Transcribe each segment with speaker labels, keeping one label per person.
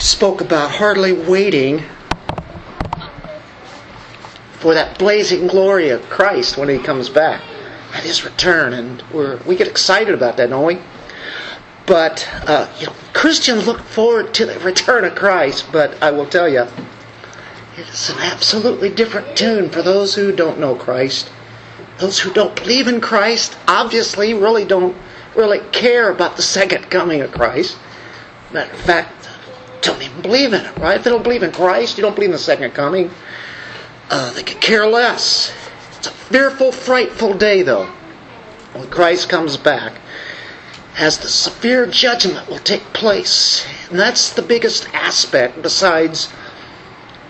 Speaker 1: Spoke about hardly waiting for that blazing glory of Christ when He comes back at His return, and we're, we get excited about that, don't we? But uh, you know, Christians look forward to the return of Christ, but I will tell you, it's an absolutely different tune for those who don't know Christ. Those who don't believe in Christ obviously really don't really care about the second coming of Christ. Matter of fact, don't even believe in it, right? If they don't believe in Christ, you don't believe in the second coming, uh, they could care less. It's a fearful, frightful day, though, when Christ comes back, as the severe judgment will take place. And that's the biggest aspect, besides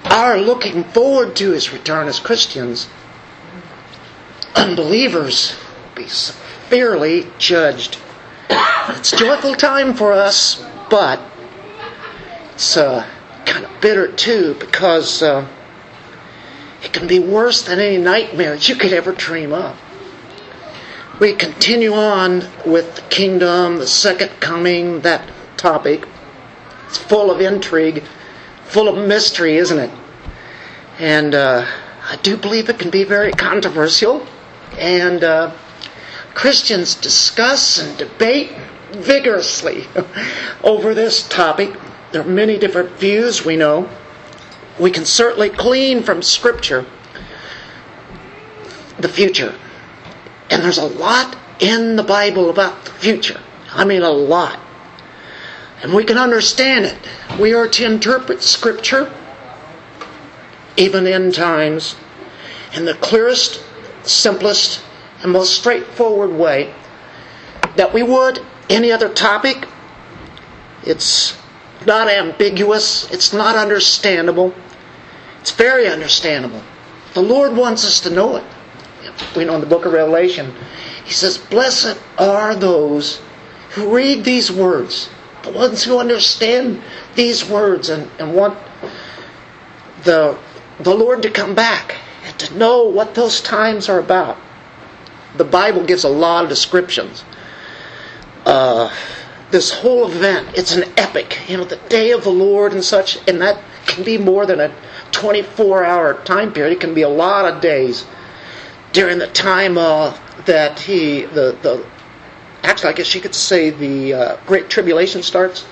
Speaker 1: our looking forward to his return as Christians. Unbelievers will be severely judged. It's a joyful time for us, but it's uh, kind of bitter too because uh, it can be worse than any nightmares you could ever dream up. We continue on with the kingdom, the second coming, that topic. It's full of intrigue, full of mystery, isn't it? And uh, I do believe it can be very controversial. And uh, Christians discuss and debate vigorously over this topic. There are many different views, we know. We can certainly glean from Scripture the future. And there's a lot in the Bible about the future. I mean, a lot. And we can understand it. We are to interpret Scripture, even in times, in the clearest, simplest, and most straightforward way that we would any other topic. It's not ambiguous, it's not understandable, it's very understandable. The Lord wants us to know it. We know in the book of Revelation, He says, Blessed are those who read these words, the ones who understand these words and, and want the, the Lord to come back and to know what those times are about. The Bible gives a lot of descriptions. Uh, this whole event, it's an epic. You know, the day of the Lord and such, and that can be more than a 24 hour time period. It can be a lot of days during the time uh, that he, the, the, actually, I guess you could say the uh, Great Tribulation starts,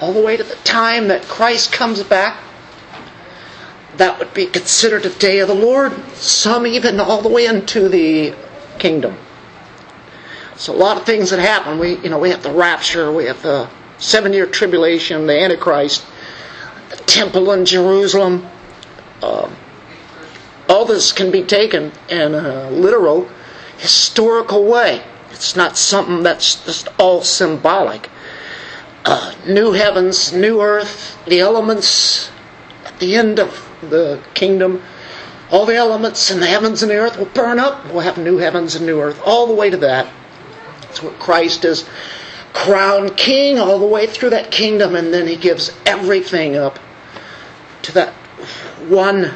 Speaker 1: all the way to the time that Christ comes back. That would be considered a day of the Lord. Some even all the way into the kingdom. So a lot of things that happen. We, you know, we have the rapture, we have the seven-year tribulation, the Antichrist, the temple in Jerusalem. Uh, all this can be taken in a literal, historical way. It's not something that's just all symbolic. Uh, new heavens, new earth, the elements at the end of the kingdom, all the elements in the heavens and the earth will burn up. We'll have new heavens and new earth, all the way to that. That's what Christ is crowned king all the way through that kingdom, and then he gives everything up to that one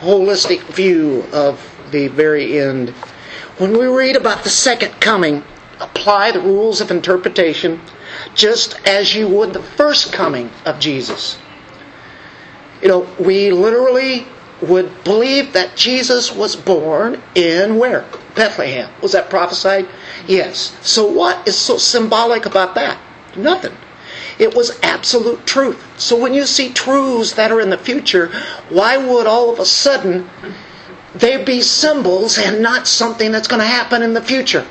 Speaker 1: holistic view of the very end. When we read about the second coming, apply the rules of interpretation just as you would the first coming of Jesus. You know, we literally would believe that Jesus was born in where? Bethlehem. Was that prophesied? Yes. So what is so symbolic about that? Nothing. It was absolute truth. So when you see truths that are in the future, why would all of a sudden they be symbols and not something that's going to happen in the future?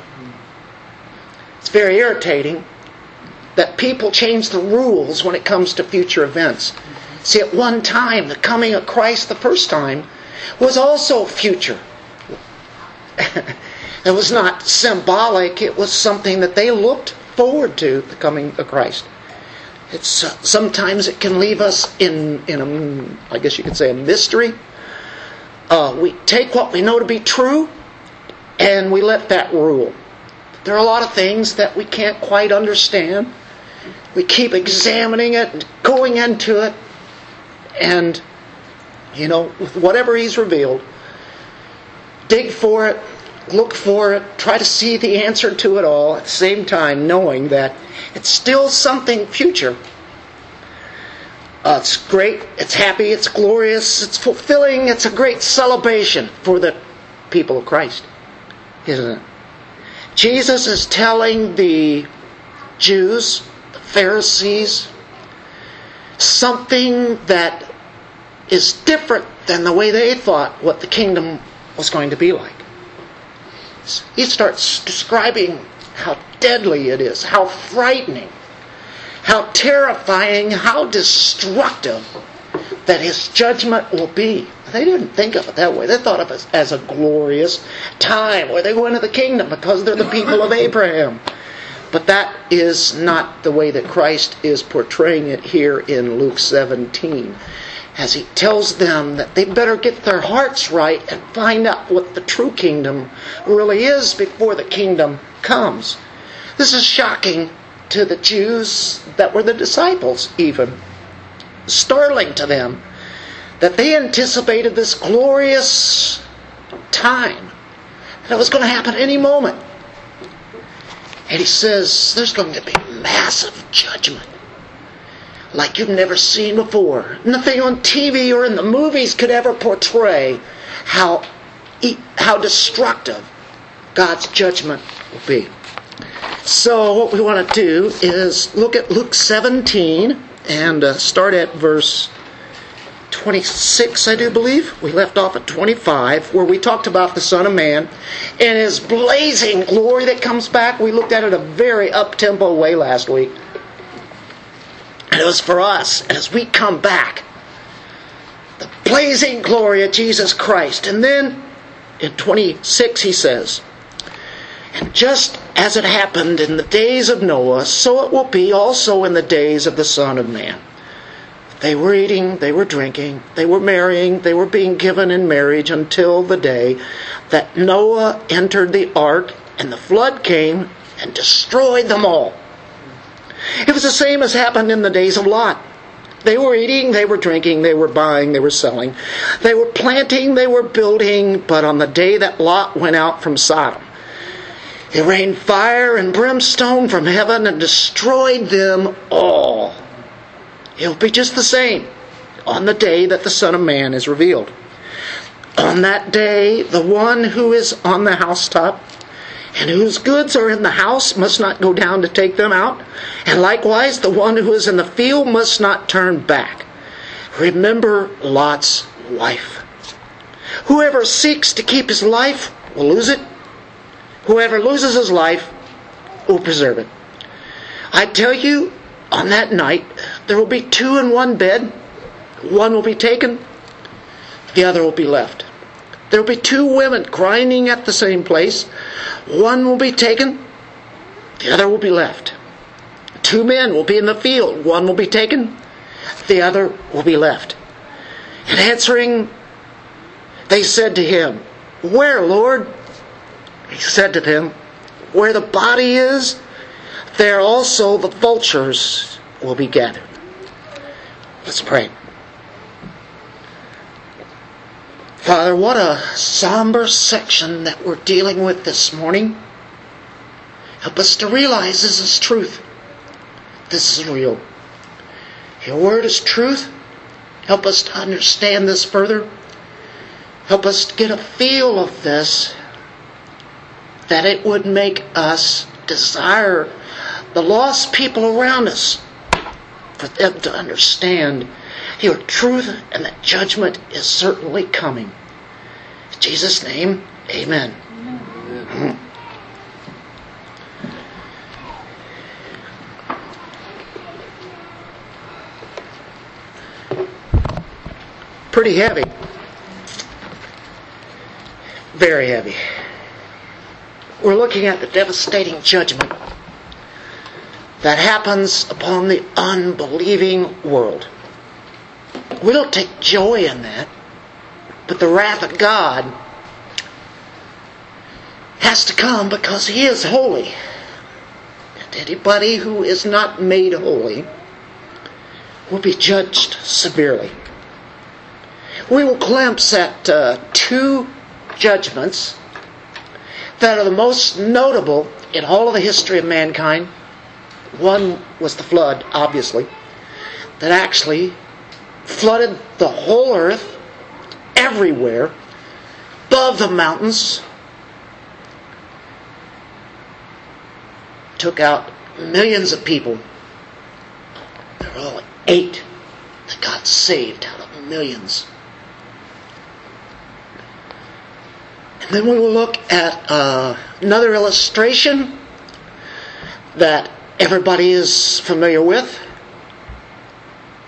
Speaker 1: It's very irritating that people change the rules when it comes to future events. See, at one time, the coming of Christ the first time was also future. it was not symbolic, it was something that they looked forward to, the coming of Christ. It's uh, sometimes it can leave us in in a, I guess you could say a mystery. Uh, we take what we know to be true, and we let that rule. There are a lot of things that we can't quite understand. We keep examining it, and going into it, and you know, whatever He's revealed, dig for it, look for it, try to see the answer to it all at the same time, knowing that it's still something future. Uh, it's great, it's happy, it's glorious, it's fulfilling, it's a great celebration for the people of Christ, isn't it? Jesus is telling the Jews, the Pharisees, something that is different than the way they thought what the kingdom was going to be like. He starts describing how deadly it is, how frightening, how terrifying, how destructive that his judgment will be. They didn't think of it that way. They thought of it as a glorious time where they go into the kingdom because they're the people of Abraham. But that is not the way that Christ is portraying it here in Luke 17 as he tells them that they better get their hearts right and find out what the true kingdom really is before the kingdom comes. This is shocking to the Jews that were the disciples, even. Startling to them that they anticipated this glorious time that was going to happen any moment. And he says there's going to be massive judgment like you've never seen before. Nothing on TV or in the movies could ever portray how, how destructive God's judgment will be. So, what we want to do is look at Luke 17 and uh, start at verse 26, I do believe. We left off at 25, where we talked about the Son of Man and his blazing glory that comes back. We looked at it a very up tempo way last week. And it was for us as we come back. The blazing glory of Jesus Christ. And then in 26 he says, And just as it happened in the days of Noah, so it will be also in the days of the Son of Man. They were eating, they were drinking, they were marrying, they were being given in marriage until the day that Noah entered the ark and the flood came and destroyed them all. It was the same as happened in the days of Lot. They were eating, they were drinking, they were buying, they were selling. They were planting, they were building, but on the day that Lot went out from Sodom, it rained fire and brimstone from heaven and destroyed them all. It'll be just the same on the day that the Son of Man is revealed. On that day, the one who is on the housetop and whose goods are in the house must not go down to take them out. And likewise, the one who is in the field must not turn back. Remember Lot's wife. Whoever seeks to keep his life will lose it. Whoever loses his life will preserve it. I tell you, on that night, there will be two in one bed. One will be taken, the other will be left. There will be two women grinding at the same place. One will be taken, the other will be left. Two men will be in the field. One will be taken, the other will be left. And answering, they said to him, Where, Lord? He said to them, Where the body is, there also the vultures will be gathered. Let's pray. Father, what a somber section that we're dealing with this morning. Help us to realize this is truth. This is real. Your word is truth. Help us to understand this further. Help us to get a feel of this, that it would make us desire the lost people around us, for them to understand your truth and that judgment is certainly coming. In Jesus' name, amen. amen. Pretty heavy. Very heavy. We're looking at the devastating judgment that happens upon the unbelieving world. We don't take joy in that. But the wrath of God has to come because He is holy. And anybody who is not made holy will be judged severely. We will glimpse at uh, two judgments that are the most notable in all of the history of mankind. One was the flood, obviously, that actually flooded the whole earth, everywhere, above the mountains, took out millions of people. There were only eight that got saved out of millions. And then we will look at uh, another illustration that everybody is familiar with.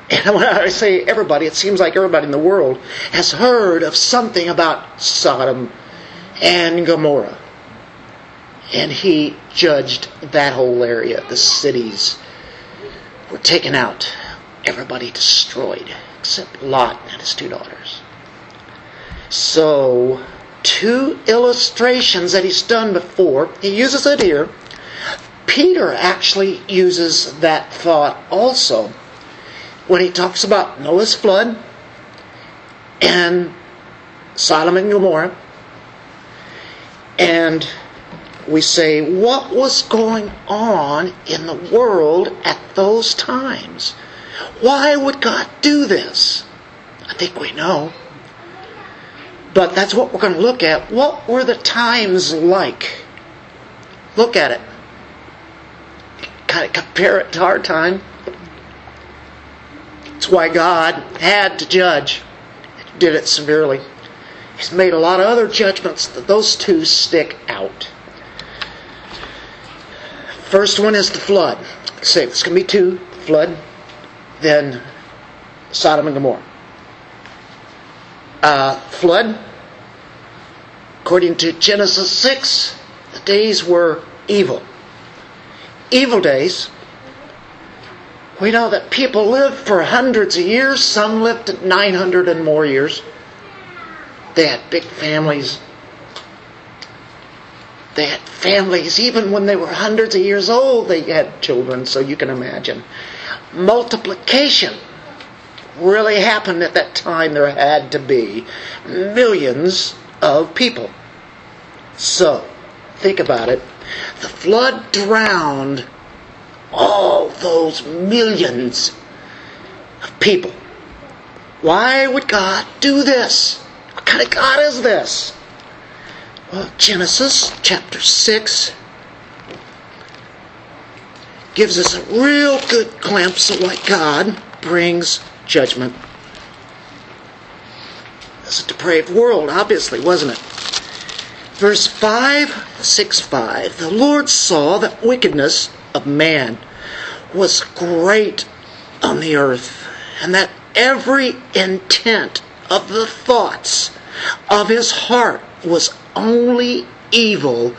Speaker 1: And when I say everybody, it seems like everybody in the world has heard of something about Sodom and Gomorrah. And he judged that whole area. The cities were taken out, everybody destroyed, except Lot and his two daughters. So, two illustrations that he's done before, he uses it here. Peter actually uses that thought also when he talks about Noah's flood and Sodom and Gomorrah. And we say, what was going on in the world at those times? Why would God do this? I think we know. But that's what we're going to look at. What were the times like? Look at it. Kind of compare it to our time. That's why God had to judge. Did it severely. He's made a lot of other judgments. But those two stick out. First one is the flood. Say it's going to be two flood, then Sodom and Gomorrah. Uh, flood. According to Genesis 6, the days were evil. Evil days we know that people lived for hundreds of years. Some lived 900 and more years. They had big families. They had families even when they were hundreds of years old. They had children, so you can imagine. Multiplication really happened at that time. There had to be millions of people. So, think about it. The flood drowned all those millions of people. Why would God do this? What kind of God is this? Well, Genesis chapter 6 gives us a real good glimpse of why God brings judgment. It's a depraved world, obviously, wasn't it? Verse 5, 6 5. The Lord saw that wickedness of man was great on the earth, and that every intent of the thoughts of his heart was only evil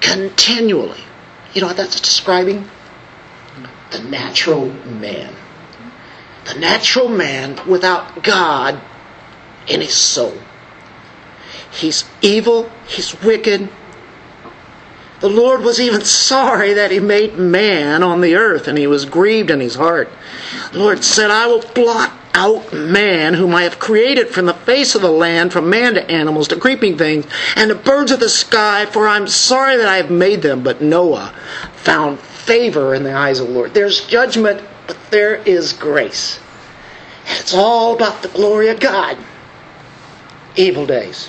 Speaker 1: continually. You know what that's describing? The natural man. The natural man without God in his soul. He's evil, he's wicked, the Lord was even sorry that He made man on the earth, and He was grieved in His heart. The Lord said, I will blot out man, whom I have created from the face of the land, from man to animals, to creeping things, and to birds of the sky, for I'm sorry that I have made them. But Noah found favor in the eyes of the Lord. There's judgment, but there is grace. It's all about the glory of God. Evil days.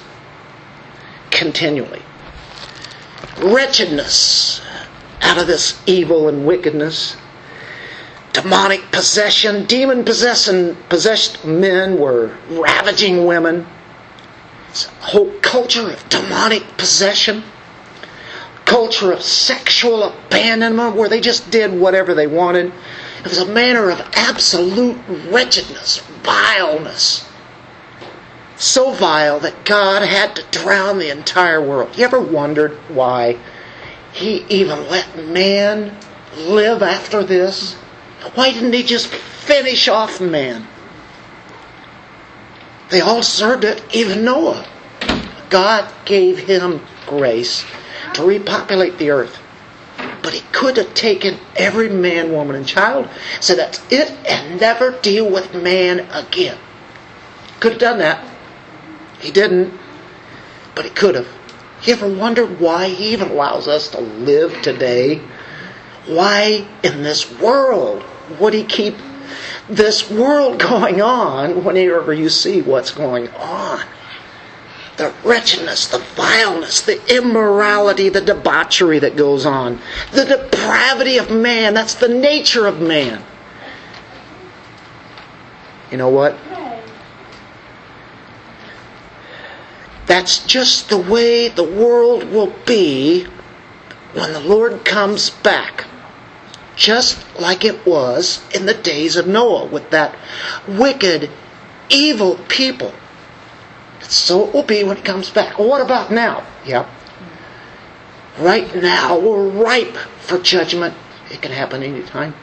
Speaker 1: Continually wretchedness out of this evil and wickedness. Demonic possession, demon possessing, possessed men were ravaging women. It's a whole culture of demonic possession, culture of sexual abandonment where they just did whatever they wanted. It was a manner of absolute wretchedness, vileness. So vile that God had to drown the entire world. You ever wondered why He even let man live after this? Why didn't He just finish off man? They all served it, even Noah. God gave him grace to repopulate the earth. But he could have taken every man, woman, and child, said that's it, and never deal with man again. Could have done that. He didn't, but he could have. You ever wondered why he even allows us to live today? Why in this world would he keep this world going on whenever you see what's going on. The wretchedness, the vileness, the immorality, the debauchery that goes on, the depravity of man. That's the nature of man. You know what? That's just the way the world will be when the Lord comes back. Just like it was in the days of Noah with that wicked, evil people. So it will be when he comes back. Well, what about now? Yep. Right now, we're ripe for judgment. It can happen anytime.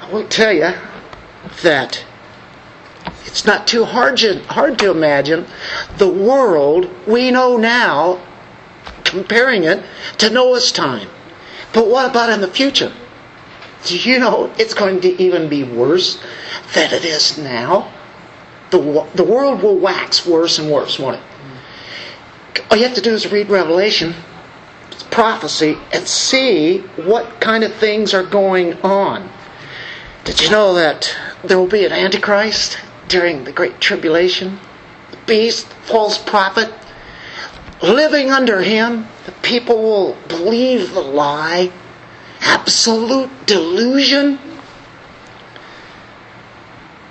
Speaker 1: I will tell you that it's not too hard, hard to imagine the world we know now, comparing it to Noah's time. But what about in the future? Do you know it's going to even be worse than it is now? The, the world will wax worse and worse, won't it? All you have to do is read Revelation, prophecy, and see what kind of things are going on. Did you know that there will be an Antichrist during the Great Tribulation? The beast, false prophet, living under him, the people will believe the lie. Absolute delusion.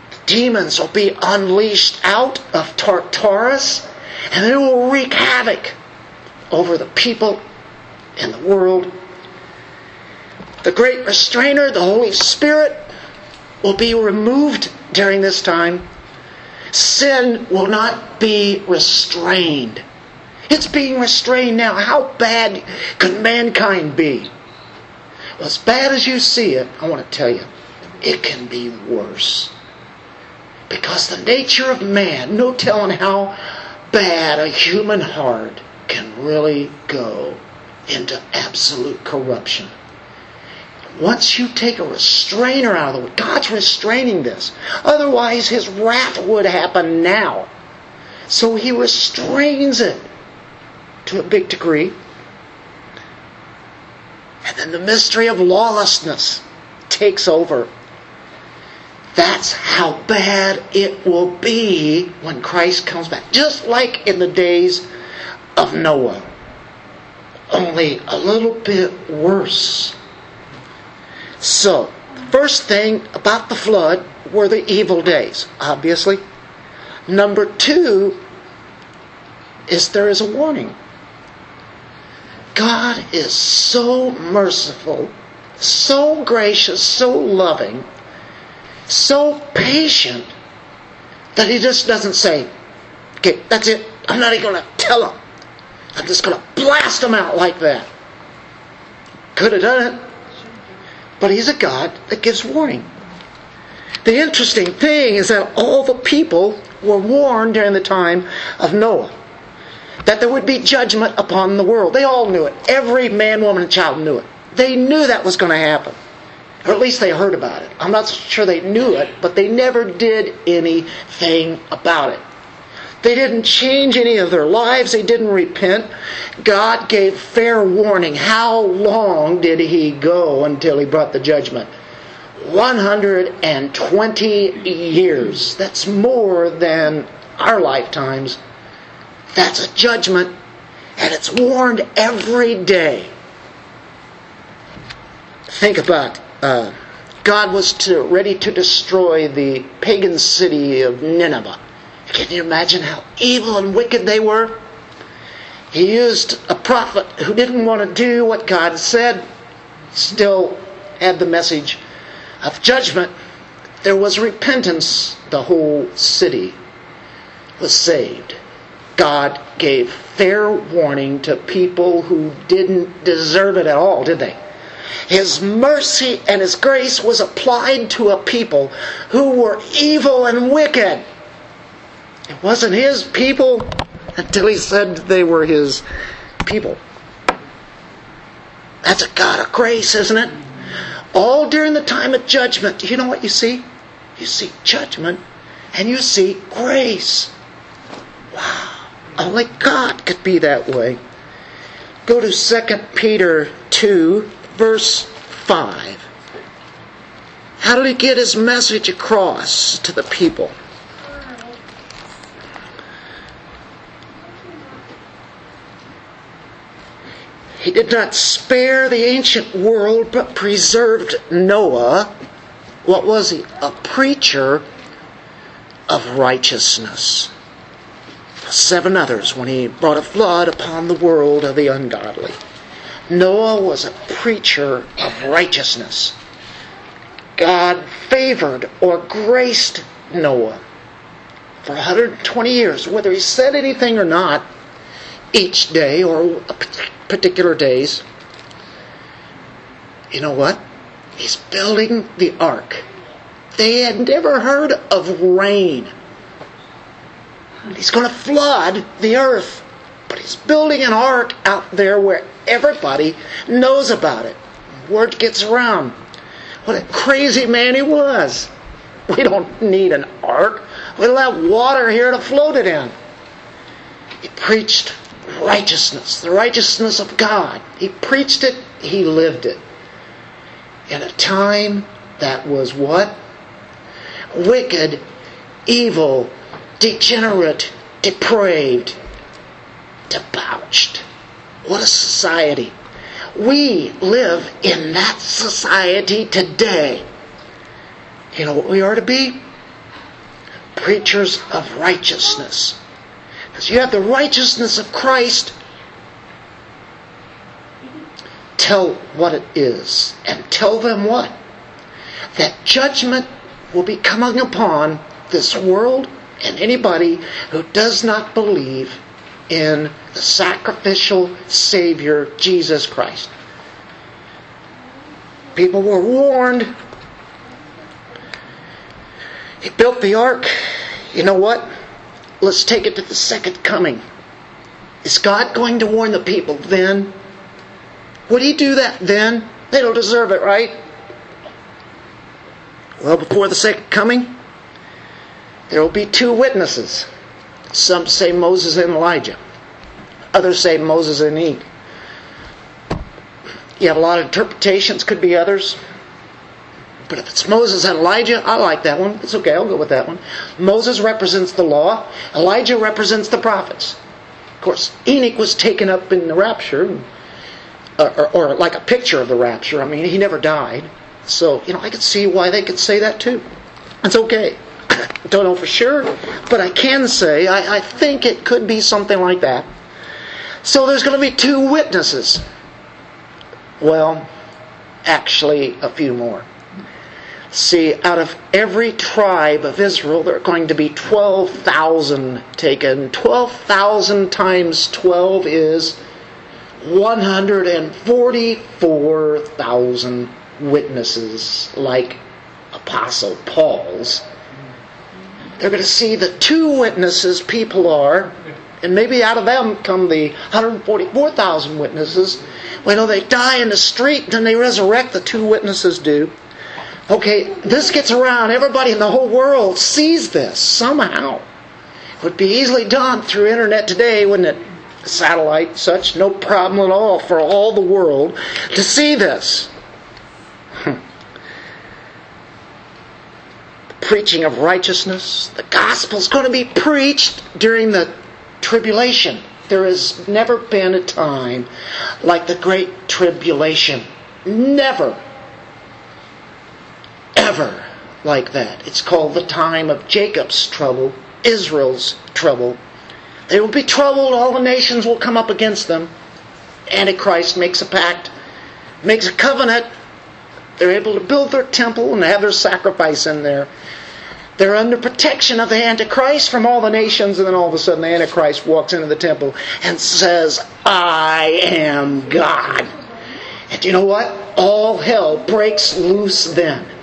Speaker 1: The Demons will be unleashed out of Tartarus and they will wreak havoc over the people and the world. The great restrainer, the Holy Spirit, will be removed during this time. Sin will not be restrained. It's being restrained now. How bad could mankind be? Well, as bad as you see it, I want to tell you, it can be worse. Because the nature of man, no telling how bad a human heart can really go into absolute corruption. Once you take a restrainer out of the way, God's restraining this. Otherwise, His wrath would happen now. So He restrains it to a big degree. And then the mystery of lawlessness takes over. That's how bad it will be when Christ comes back. Just like in the days of Noah. Only a little bit worse. So, first thing about the flood were the evil days, obviously. Number two is there is a warning. God is so merciful, so gracious, so loving, so patient that He just doesn't say, okay, that's it. I'm not even going to tell them. I'm just going to blast them out like that. Could have done it. But He's a God that gives warning. The interesting thing is that all the people were warned during the time of Noah that there would be judgment upon the world. They all knew it. Every man, woman, and child knew it. They knew that was going to happen. Or at least they heard about it. I'm not sure they knew it, but they never did anything about it. They didn't change any of their lives. They didn't repent. God gave fair warning. How long did He go until He brought the judgment? 120 years. That's more than our lifetimes that's a judgment, and it's warned every day. Think about uh, God was to, ready to destroy the pagan city of Nineveh. Can you imagine how evil and wicked they were? He used a prophet who didn't want to do what God said, still had the message of judgment. There was repentance. The whole city was saved. God gave fair warning to people who didn't deserve it at all, did they? His mercy and His grace was applied to a people who were evil and wicked. It wasn't His people until He said they were His people. That's a God of grace, isn't it? All during the time of judgment, you know what you see? You see judgment and you see grace. Wow. Only God could be that way. Go to 2 Peter 2, verse 5. How did he get his message across to the people? He did not spare the ancient world, but preserved Noah. What was he? A preacher of righteousness. Seven others when he brought a flood upon the world of the ungodly. Noah was a preacher of righteousness. God favored or graced Noah for 120 years, whether he said anything or not, each day or particular days. You know what? He's building the ark. They had never heard of rain. He's going to flood the earth. But he's building an ark out there where everybody knows about it. Word gets around. What a crazy man he was. We don't need an ark. We'll have water here to float it in. He preached righteousness, the righteousness of God. He preached it, he lived it. In a time that was what? Wicked, evil, degenerate, depraved, debauched. What a society. We live in that society today. You know what we are to be? Preachers of righteousness. Because you have the righteousness of Christ. Tell what it is. And tell them what? That judgment will be coming upon this world and anybody who does not believe in the sacrificial Savior, Jesus Christ. People were warned. He built the ark. You know what? Let's take it to the second coming. Is God going to warn the people then? Would he do that then? They don't deserve it, right? Well, before the second coming, there will be two witnesses. Some say Moses and Elijah. Others say Moses and Enoch. You have a lot of interpretations, could be others. But if it's Moses and Elijah, I like that one. It's okay, I'll go with that one. Moses represents the law, Elijah represents the prophets. Of course, Enoch was taken up in the rapture, or, or, or like a picture of the rapture. I mean, he never died. So, you know, I could see why they could say that too. It's okay. Don't know for sure, but I can say I, I think it could be something like that. So there's going to be two witnesses. Well, actually, a few more. See, out of every tribe of Israel, there are going to be 12,000 taken. 12,000 times 12 is 144,000 witnesses, like Apostle Paul's. They're going to see the two witnesses people are, and maybe out of them come the 144,000 witnesses. Well, know, they die in the street, then they resurrect, the two witnesses do. Okay, this gets around. Everybody in the whole world sees this somehow. It would be easily done through internet today, wouldn't it? Satellite, such, no problem at all for all the world to see this. preaching of righteousness. The gospel is going to be preached during the tribulation. There has never been a time like the Great Tribulation. Never. Ever like that. It's called the time of Jacob's trouble, Israel's trouble. They will be troubled, all the nations will come up against them. Antichrist makes a pact, makes a covenant. They're able to build their temple and have their sacrifice in there. They're under protection of the Antichrist from all the nations, and then all of a sudden the Antichrist walks into the temple and says, I am God. And you know what? All hell breaks loose then.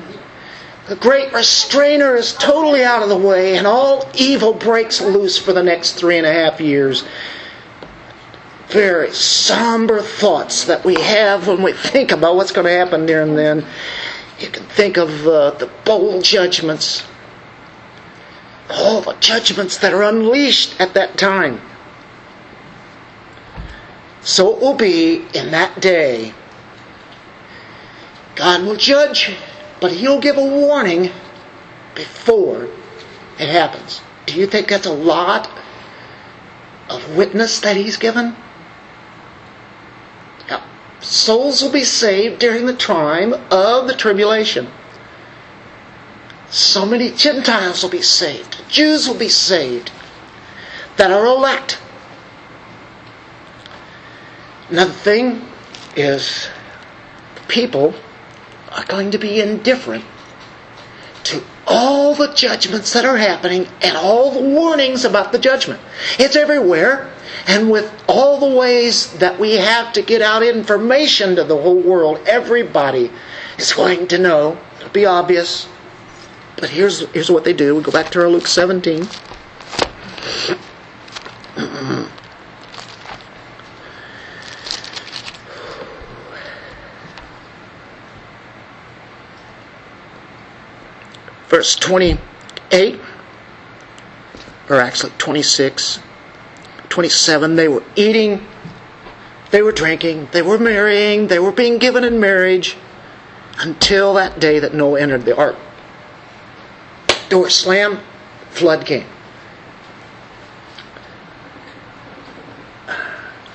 Speaker 1: The great restrainer is totally out of the way, and all evil breaks loose for the next three and a half years. Very somber thoughts that we have when we think about what's going to happen there and then. You can think of uh, the bowl judgments all the judgments that are unleashed at that time. So it will be in that day. God will judge But he'll give a warning before it happens. Do you think that's a lot of witness that he's given? Now, souls will be saved during the time of the tribulation. So many Gentiles will be saved. Jews will be saved that are elect. Another thing is people are going to be indifferent to all the judgments that are happening and all the warnings about the judgment. It's everywhere. And with all the ways that we have to get out information to the whole world, everybody is going to know. It'll be obvious. But here's, here's what they do. We go back to our Luke 17. Verse 28, or actually 26, 27, they were eating, they were drinking, they were marrying, they were being given in marriage until that day that Noah entered the ark. Door slammed, flood came.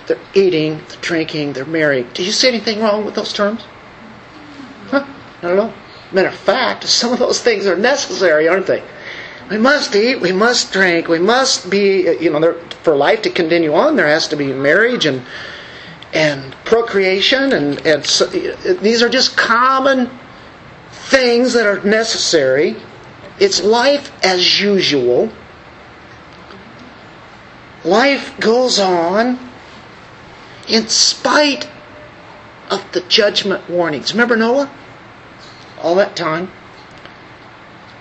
Speaker 1: They're eating, they're drinking, they're married. Do you see anything wrong with those terms? Huh? I don't know. Matter of fact, some of those things are necessary, aren't they? We must eat, we must drink, we must be, you know, there, for life to continue on, there has to be marriage and and procreation, and, and so, these are just common things that are necessary. It's life as usual. Life goes on in spite of the judgment warnings. Remember Noah? All that time.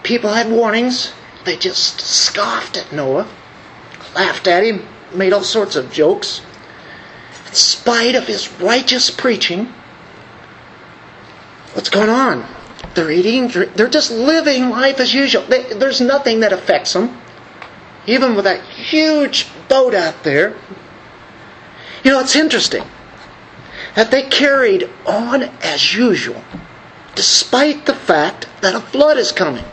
Speaker 1: People had warnings. They just scoffed at Noah, laughed at him, made all sorts of jokes. In spite of his righteous preaching, what's going on? They're eating, they're just living life as usual. They, there's nothing that affects them. Even with that huge boat out there. You know, it's interesting that they carried on as usual, despite the fact that a flood is coming.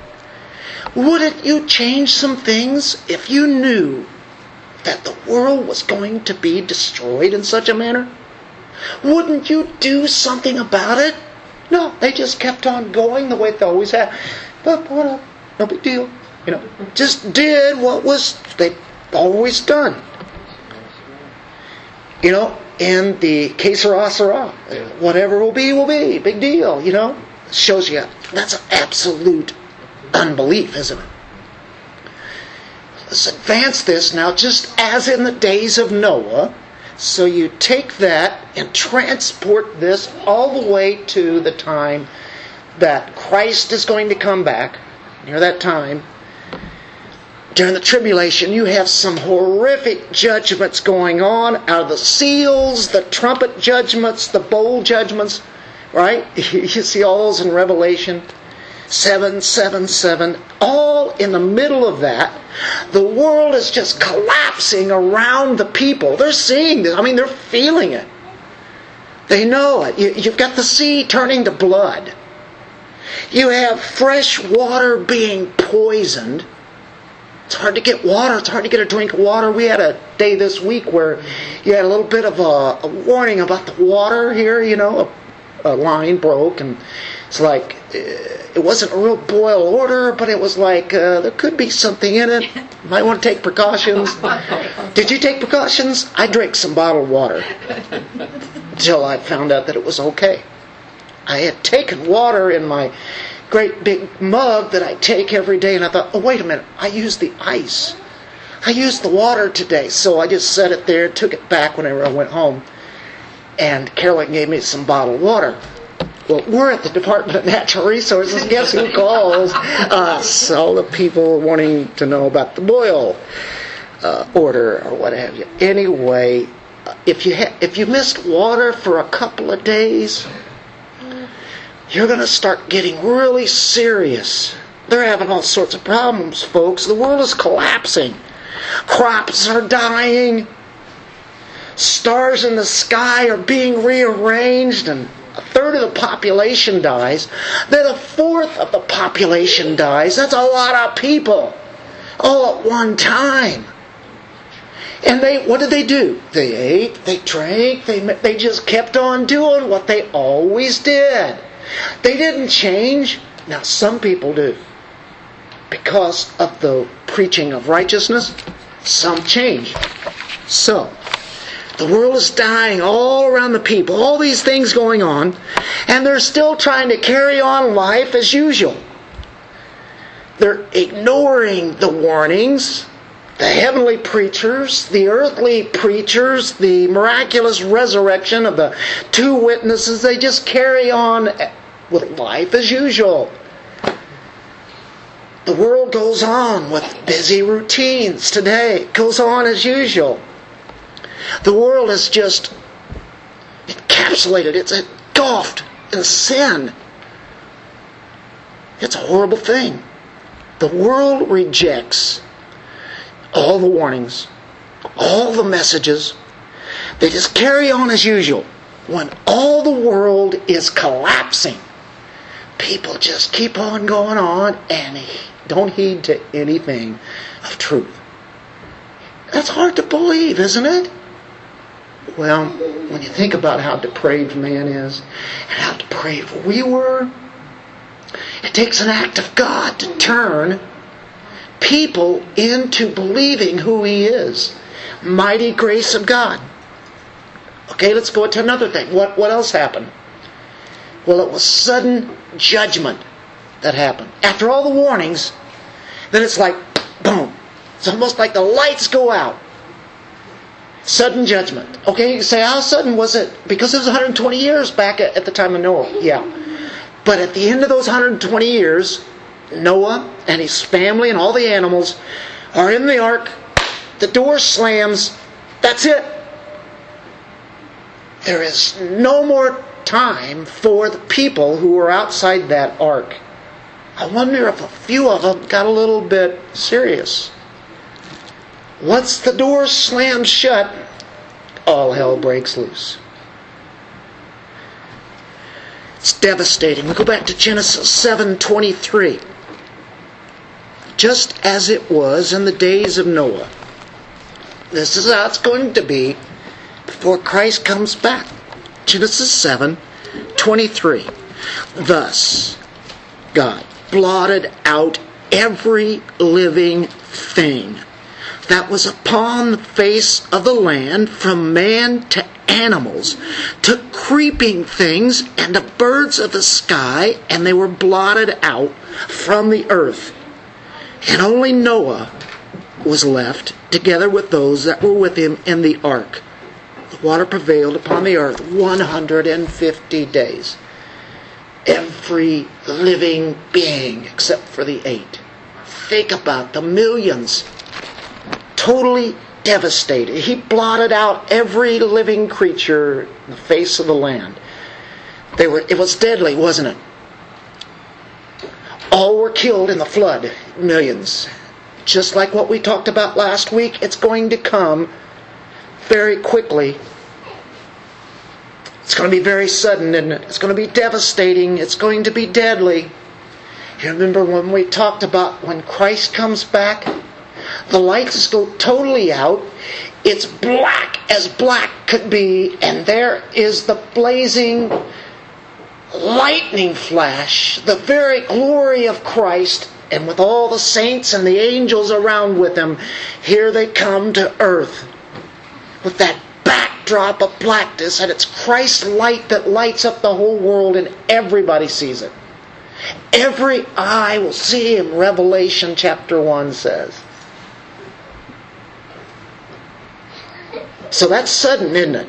Speaker 1: Wouldn't you change some things if you knew that the world was going to be destroyed in such a manner? Wouldn't you do something about it? No, they just kept on going the way they always have. But what no big deal. You know, just did what was they always done. You know, in the sera, sera. Whatever will be, will be. Big deal, you know. Shows you that's absolute unbelief, isn't it? Let's advance this now, just as in the days of Noah. So you take that and transport this all the way to the time that Christ is going to come back. Near that time, during the tribulation, you have some horrific judgments going on out of the seals, the trumpet judgments, the bowl judgments, right? You see all those in Revelation. 777, all in the middle of that. The world is just collapsing around the people. They're seeing this. I mean, they're feeling it. They know it. You, you've got the sea turning to blood. You have fresh water being poisoned. It's hard to get water. It's hard to get a drink of water. We had a day this week where you had a little bit of a, a warning about the water here. You know, a, a line broke, and it's like it wasn't a real boil order, but it was like uh, there could be something in it. Might want to take precautions. Did you take precautions? I drank some bottled water until I found out that it was okay. I had taken water in my great big mug that I take every day, and I thought, oh, wait a minute, I used the ice. I used the water today, so I just set it there, took it back whenever I went home, and Carolyn gave me some bottled water. Well, we're at the Department of Natural Resources. Guess who calls us? All the people wanting to know about the boil uh, order or what have you. Anyway, if you ha- if you missed water for a couple of days, you're going to start getting really serious. They're having all sorts of problems, folks. The world is collapsing. Crops are dying. Stars in the sky are being rearranged, and a third of the population dies, then a fourth of the population dies. That's a lot of people all at one time. And they, what did they do? They ate, they drank, they, they just kept on doing what they always did. They didn't change. Now, some people do. Because of the preaching of righteousness, some change. So, the world is dying all around the people, all these things going on, and they're still trying to carry on life as usual. They're ignoring the warnings, the heavenly preachers, the earthly preachers, the miraculous resurrection of the two witnesses. They just carry on with life as usual. The world goes on with busy routines today. It goes on as usual. The world is just encapsulated, it's engulfed in sin. It's a horrible thing. The world rejects all the warnings, all the messages. They just carry on as usual. When all the world is collapsing, people just keep on going on and don't heed to anything of truth. That's hard to believe, isn't it? Well, when you think about how depraved man is and how depraved we were, it takes an act of God to turn people into believing who He is. Mighty grace of God. Okay, let's go to another thing. What, what else happened? Well, it was sudden judgment that happened. After all the warnings, then it's like, boom. It's almost like the lights go out. Sudden judgment. Okay, you say, how sudden was it? Because it was 120 years back at, at the time of Noah. Yeah. But at the end of those 120 years, Noah and his family and all the animals are in the ark. The door slams. That's it. There is no more time for the people who were outside that ark. I wonder if a few of them got a little bit serious. Once the door slams shut, all hell breaks loose. It's devastating. We go back to Genesis 7:23. Just as it was in the days of Noah. This is how it's going to be before Christ comes back. Genesis 7:23. Thus God blotted out every living thing that was upon the face of the land, from man to animals, to creeping things and to birds of the sky, and they were blotted out from the earth. And only Noah was left, together with those that were with him in the ark. The water prevailed upon the earth 150 days every living being except for the eight. Think about the millions. Totally devastated. He blotted out every living creature in the face of the land. They were it was deadly, wasn't it? All were killed in the flood, millions. Just like what we talked about last week, it's going to come very quickly it's going to be very sudden and it's going to be devastating. It's going to be deadly. You remember when we talked about when Christ comes back? The lights go totally out. It's black as black could be, and there is the blazing lightning flash, the very glory of Christ, and with all the saints and the angels around with him, here they come to earth with that backdrop of blackness, and it's Christ's light that lights up the whole world, and everybody sees it. Every eye will see him, Revelation chapter 1 says. So that's sudden, isn't it?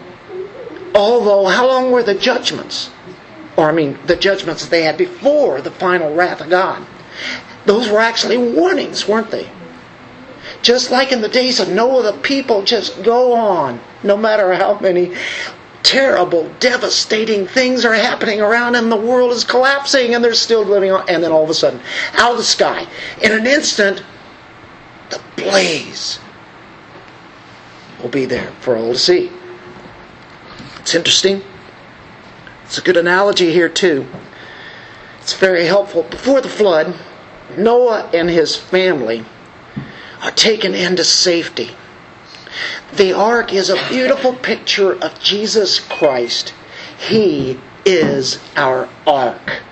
Speaker 1: Although, how long were the judgments? Or, I mean, the judgments that they had before the final wrath of God. Those were actually warnings, weren't they? Just like in the days of Noah, the people just go on, no matter how many terrible, devastating things are happening around them. The world is collapsing and they're still living on. And then all of a sudden, out of the sky, in an instant, the blaze will be there for all to see. It's interesting. It's a good analogy here, too. It's very helpful. Before the flood, Noah and his family are taken into safety. The ark is a beautiful picture of Jesus Christ. He is our ark.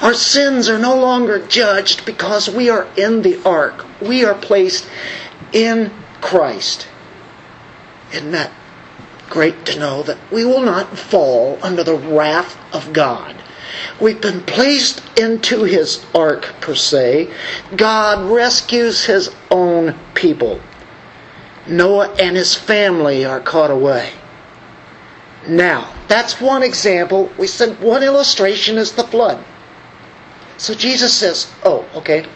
Speaker 1: Our sins are no longer judged because we are in the ark. We are placed in Christ. Isn't that great to know that we will not fall under the wrath of God? We've been placed into His ark, per se. God rescues His own people. Noah and his family are caught away. Now, that's one example. We said one illustration is the flood. So Jesus says, Oh, okay.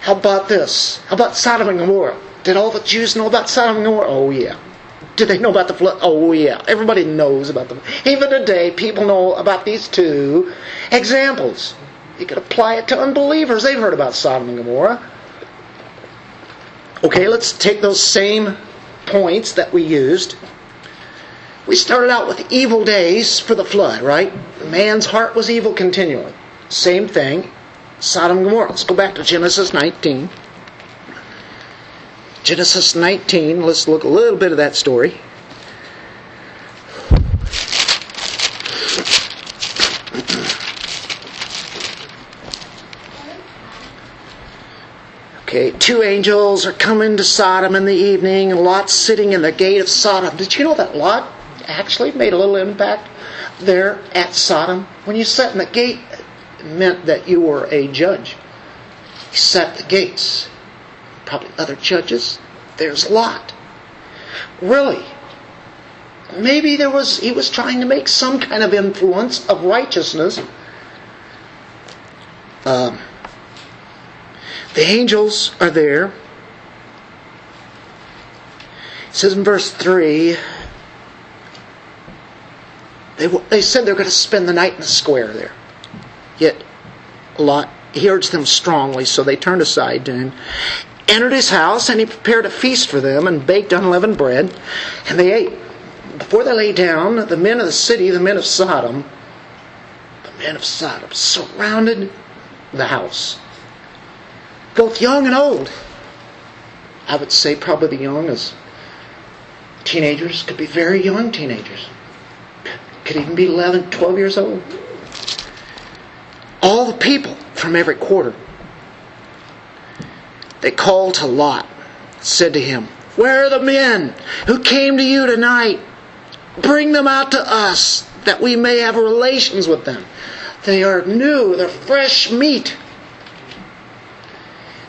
Speaker 1: How about this? How about Sodom and Gomorrah? Did all the Jews know about Sodom and Gomorrah? Oh, yeah. Did they know about the flood? Oh, yeah. Everybody knows about them. Even today, people know about these two examples. You could apply it to unbelievers. They've heard about Sodom and Gomorrah. Okay, let's take those same points that we used. We started out with evil days for the flood, right? Man's heart was evil continually. Same thing. Sodom and Gomorrah. Let's go back to Genesis 19. Genesis 19, let's look a little bit of that story. Okay, two angels are coming to Sodom in the evening, and Lot's sitting in the gate of Sodom. Did you know that Lot actually made a little impact there at Sodom? When you sat in the gate, it meant that you were a judge. He sat the gates. Probably other judges. There's Lot. Really? Maybe there was he was trying to make some kind of influence of righteousness. Um, the angels are there. It says in verse 3 they, they said they're going to spend the night in the square there. Yet Lot he urged them strongly, so they turned aside to him, entered his house, and he prepared a feast for them and baked unleavened bread, and they ate. Before they lay down, the men of the city, the men of Sodom, the men of Sodom surrounded the house both young and old. I would say probably the young teenagers, could be very young teenagers, could even be 11, 12 years old. All the people from every quarter. They called to Lot, said to him, Where are the men who came to you tonight? Bring them out to us that we may have relations with them. They are new, they're fresh meat.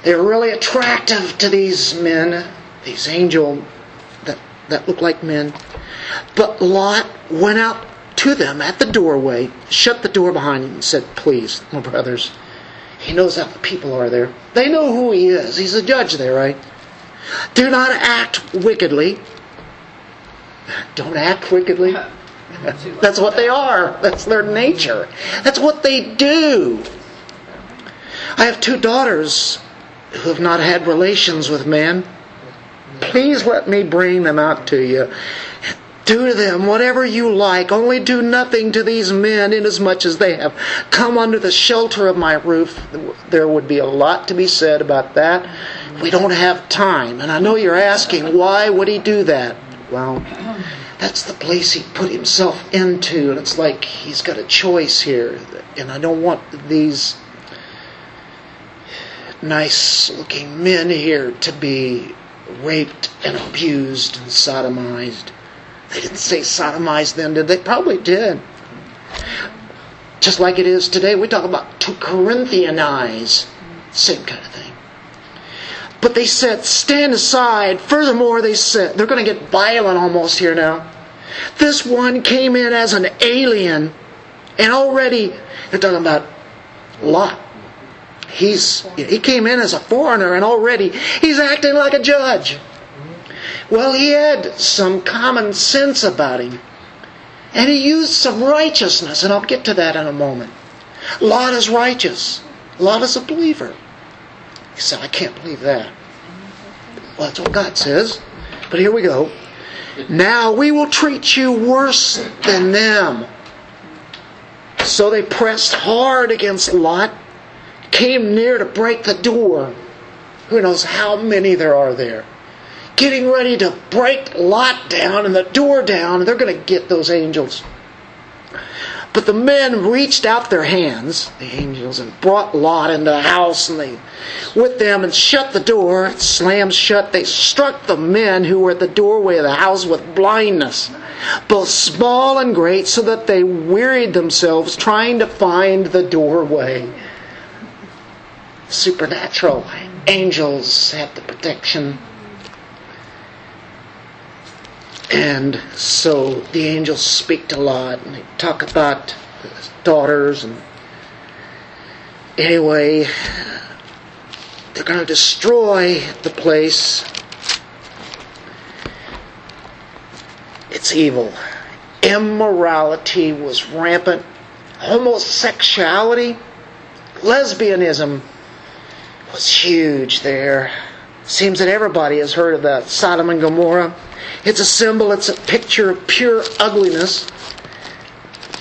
Speaker 1: They're really attractive to these men, these angel that, that look like men. But Lot went out to them at the doorway, shut the door behind him, and said, Please, my brothers, he knows how the people are there. They know who he is. He's a judge there, right? Do not act wickedly. Don't act wickedly. That's what they are. That's their nature. That's what they do. I have two daughters who have not had relations with men, please let me bring them out to you. Do to them whatever you like, only do nothing to these men inasmuch as they have come under the shelter of my roof. There would be a lot to be said about that. We don't have time. And I know you're asking, why would he do that? Well, that's the place he put himself into, and it's like he's got a choice here. And I don't want these nice looking men here to be raped and abused and sodomized. They didn't say sodomized then, did they? Probably did. Just like it is today, we talk about to Corinthianize. Same kind of thing. But they said, stand aside. Furthermore, they said, they're going to get violent almost here now. This one came in as an alien, and already, they're talking about Lot he's he came in as a foreigner and already he's acting like a judge. Well, he had some common sense about him. And he used some righteousness, and I'll get to that in a moment. Lot is righteous. Lot is a believer. He said, I can't believe that. Well, that's what God says. But here we go. Now we will treat you worse than them. So they pressed hard against Lot, came near to break the door. Who knows how many there are there? Getting ready to break Lot down and the door down, and they're going to get those angels. But the men reached out their hands, the angels, and brought Lot into the house, and they with them and shut the door. Slammed shut. They struck the men who were at the doorway of the house with blindness, both small and great, so that they wearied themselves trying to find the doorway. Supernatural angels had the protection. And so the angels speak to Lot and they talk about daughters and anyway they're going to destroy the place. It's evil. Immorality was rampant. Homosexuality, lesbianism was huge there. Seems that everybody has heard of that Sodom and Gomorrah. It's a symbol, it's a picture of pure ugliness,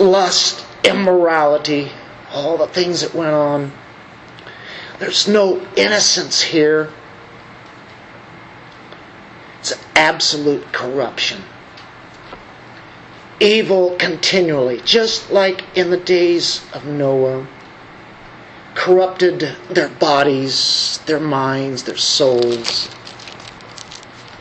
Speaker 1: lust, immorality, all the things that went on. There's no innocence here. It's absolute corruption. Evil continually, just like in the days of Noah corrupted their bodies, their minds, their souls.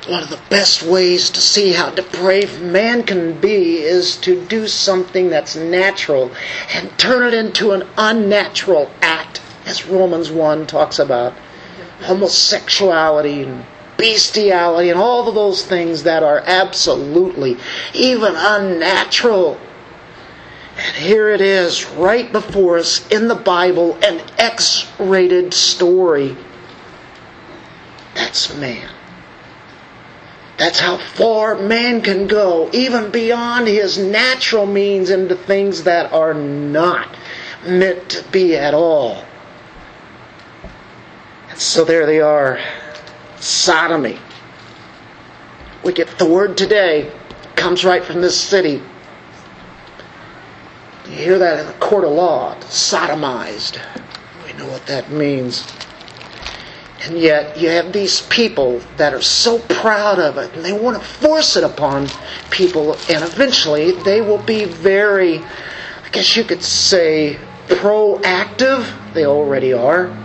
Speaker 1: One of the best ways to see how depraved man can be is to do something that's natural and turn it into an unnatural act, as Romans 1 talks about. Homosexuality and bestiality and all of those things that are absolutely, even unnatural and here it is, right before us in the Bible, an X rated story. That's man. That's how far man can go, even beyond his natural means, into things that are not meant to be at all. And so there they are sodomy. We get the word today, comes right from this city. You hear that in the court of law, sodomized. We know what that means. And yet, you have these people that are so proud of it, and they want to force it upon people, and eventually they will be very, I guess you could say, proactive. They already are.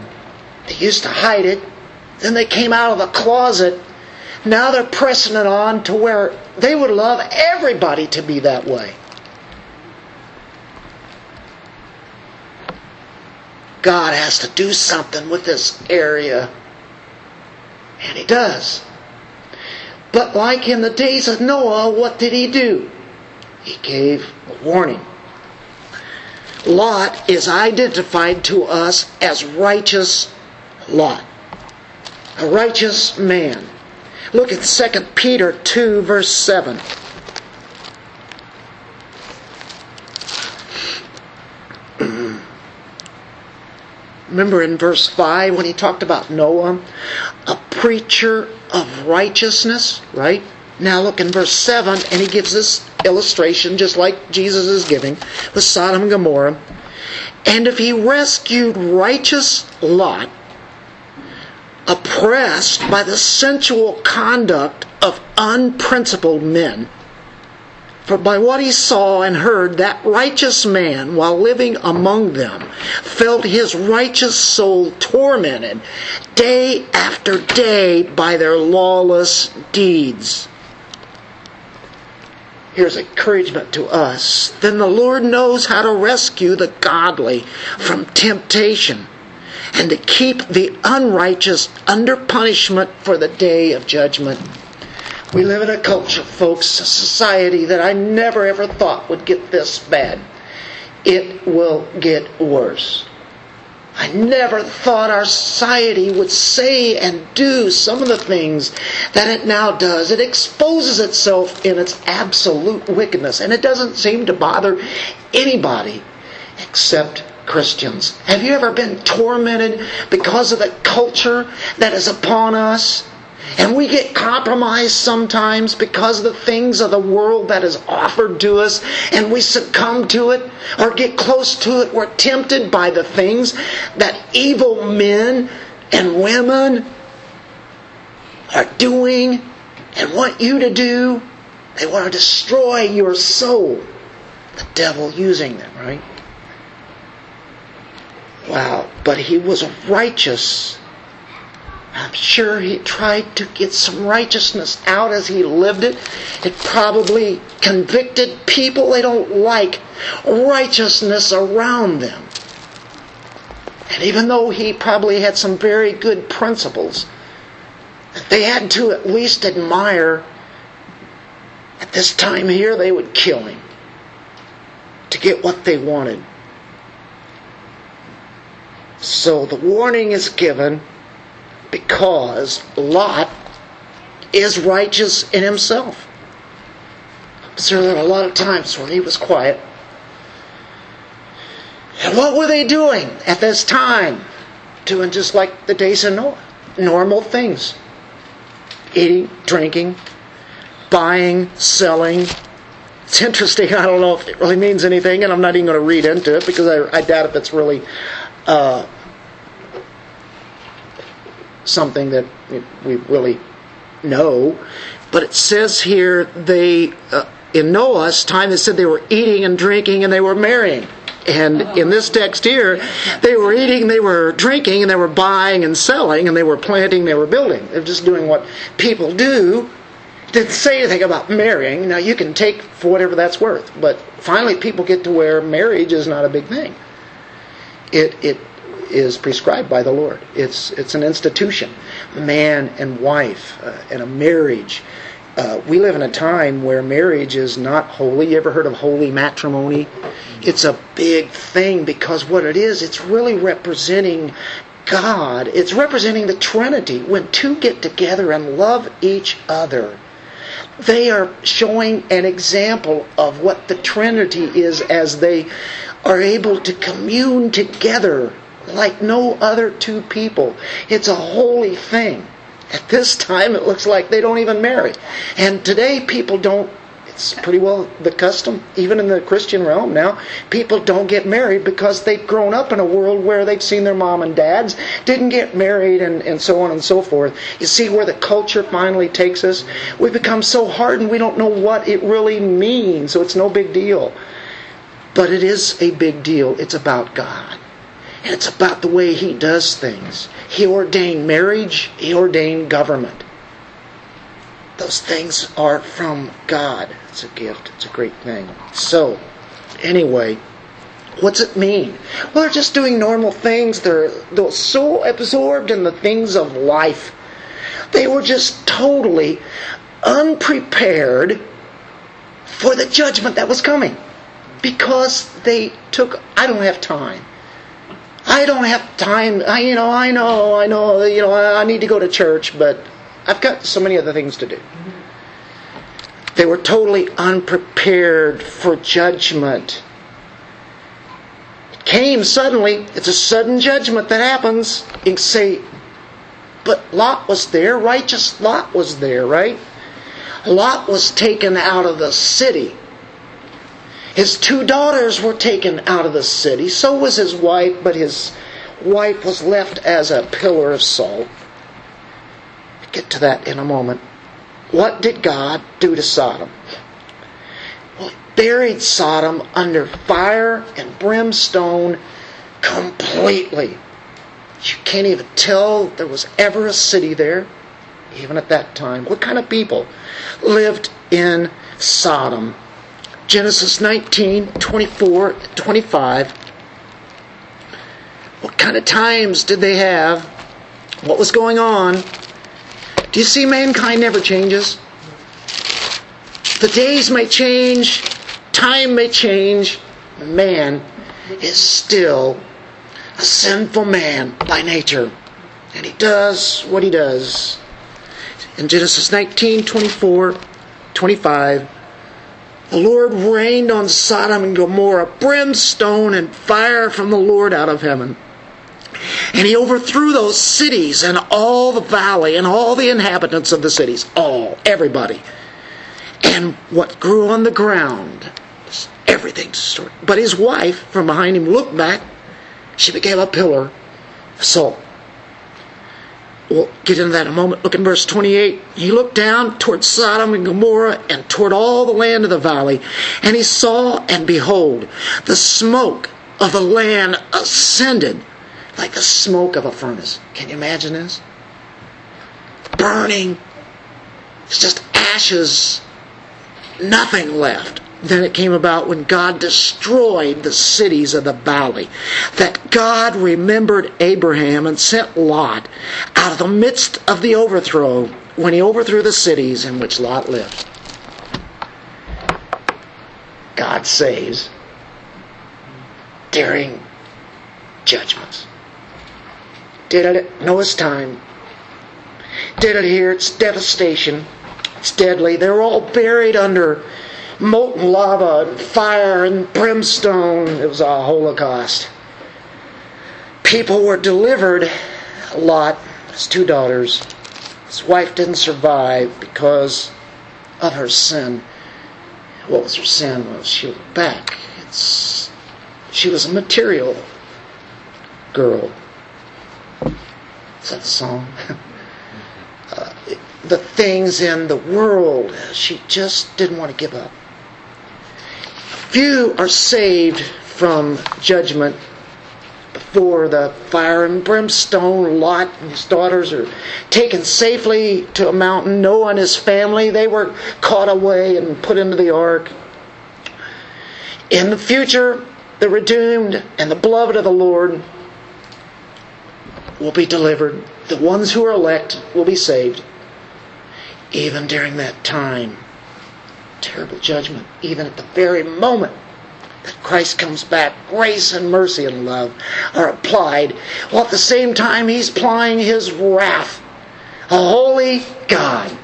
Speaker 1: They used to hide it, then they came out of the closet. Now they're pressing it on to where they would love everybody to be that way. God has to do something with this area. And He does. But like in the days of Noah, what did He do? He gave a warning. Lot is identified to us as righteous Lot, a righteous man. Look at 2 Peter 2, verse 7. Remember in verse 5 when he talked about Noah, a preacher of righteousness, right? Now look in verse 7, and he gives this illustration just like Jesus is giving with Sodom and Gomorrah. And if he rescued righteous Lot, oppressed by the sensual conduct of unprincipled men, for by what he saw and heard, that righteous man, while living among them, felt his righteous soul tormented day after day by their lawless deeds. Here's encouragement to us. Then the Lord knows how to rescue the godly from temptation and to keep the unrighteous under punishment for the day of judgment. We live in a culture, folks, a society that I never ever thought would get this bad. It will get worse. I never thought our society would say and do some of the things that it now does. It exposes itself in its absolute wickedness, and it doesn't seem to bother anybody except Christians. Have you ever been tormented because of the culture that is upon us? And we get compromised sometimes because of the things of the world that is offered to us, and we succumb to it or get close to it. We're tempted by the things that evil men and women are doing and want you to do. They want to destroy your soul. The devil using them, right? Wow, but he was righteous I'm sure he tried to get some righteousness out as he lived it. It probably convicted people they don't like righteousness around them. And even though he probably had some very good principles, they had to at least admire at this time here they would kill him to get what they wanted. So the warning is given because Lot is righteous in himself. There were a lot of times when he was quiet. And what were they doing at this time? Doing just like the days of Noah. Normal things. Eating, drinking, buying, selling. It's interesting. I don't know if it really means anything, and I'm not even going to read into it because I, I doubt if it's really uh, something that we really know. But it says here they, uh, in Noah's time, it said they were eating and drinking and they were marrying. And in this text here, they were eating, they were drinking, and they were buying and selling, and they were planting, they were building. They're just doing what people do. Didn't say anything about marrying. Now you can take for whatever that's worth, but finally people get to where marriage is not a big thing. It it is prescribed by the Lord. It's it's an institution, man and wife, uh, and a marriage. Uh, we live in a time where marriage is not holy. You ever heard of holy matrimony? It's a big thing because what it is, it's really representing God. It's representing the Trinity. When two get together and love each other, they are showing an example of what the Trinity is as they are able to commune together like no other two people. It's a holy thing. At this time, it looks like they don't even marry. And today, people don't, it's pretty well the custom, even in the Christian realm now, people don't get married because they've grown up in a world where they've seen their mom and dads, didn't get married, and, and so on and so forth. You see where the culture finally takes us? We become so hardened we don't know what it really means, so it's no big deal. But it is a big deal. It's about God. It's about the way He does things. He ordained marriage, He ordained government. Those things are from God. It's a gift, it's a great thing. So, anyway, what's it mean? Well, they're just doing normal things. They're, they're so absorbed in the things of life. They were just totally unprepared for the judgment that was coming because they took, I don't have time. I don't have time. I, you know, I know, I know, you know, I need to go to church, but I've got so many other things to do. They were totally unprepared for judgment. It came suddenly. It's a sudden judgment that happens. You say, but Lot was there. Righteous Lot was there, right? Lot was taken out of the city. His two daughters were taken out of the city. So was his wife, but his wife was left as a pillar of salt. We'll get to that in a moment. What did God do to Sodom? Well, he buried Sodom under fire and brimstone completely. You can't even tell there was ever a city there, even at that time. What kind of people lived in Sodom? Genesis 19, 24, 25. What kind of times did they have? What was going on? Do you see mankind never changes? The days may change, time may change, man is still a sinful man by nature. And he does what he does. In Genesis 19, 24, 25, the Lord rained on Sodom and Gomorrah brimstone and fire from the Lord out of heaven. And he overthrew those cities and all the valley and all the inhabitants of the cities. All, everybody. And what grew on the ground, everything destroyed. But his wife from behind him looked back. She became a pillar of salt. We'll get into that in a moment. Look in verse 28. He looked down toward Sodom and Gomorrah and toward all the land of the valley, and he saw, and behold, the smoke of the land ascended like the smoke of a furnace. Can you imagine this? Burning. It's just ashes. Nothing left. Then it came about when God destroyed the cities of the valley, that God remembered Abraham and sent Lot out of the midst of the overthrow when he overthrew the cities in which Lot lived. God saves during judgments. Did it at Noah's time. Did it here. It's devastation. It's deadly. They're all buried under molten lava and fire and brimstone. It was a holocaust. People were delivered. A lot, his two daughters. His wife didn't survive because of her sin. What was her sin? Well, she looked back. It's she was a material girl. Is that the song? uh, the things in the world, she just didn't want to give up. Few are saved from judgment before the fire and brimstone. Lot and his daughters are taken safely to a mountain. Noah and his family, they were caught away and put into the ark. In the future, the redeemed and the beloved of the Lord will be delivered. The ones who are elect will be saved. Even during that time, terrible judgment, even at the very moment that Christ comes back, grace and mercy and love are applied, while at the same time He's applying His wrath. A holy God.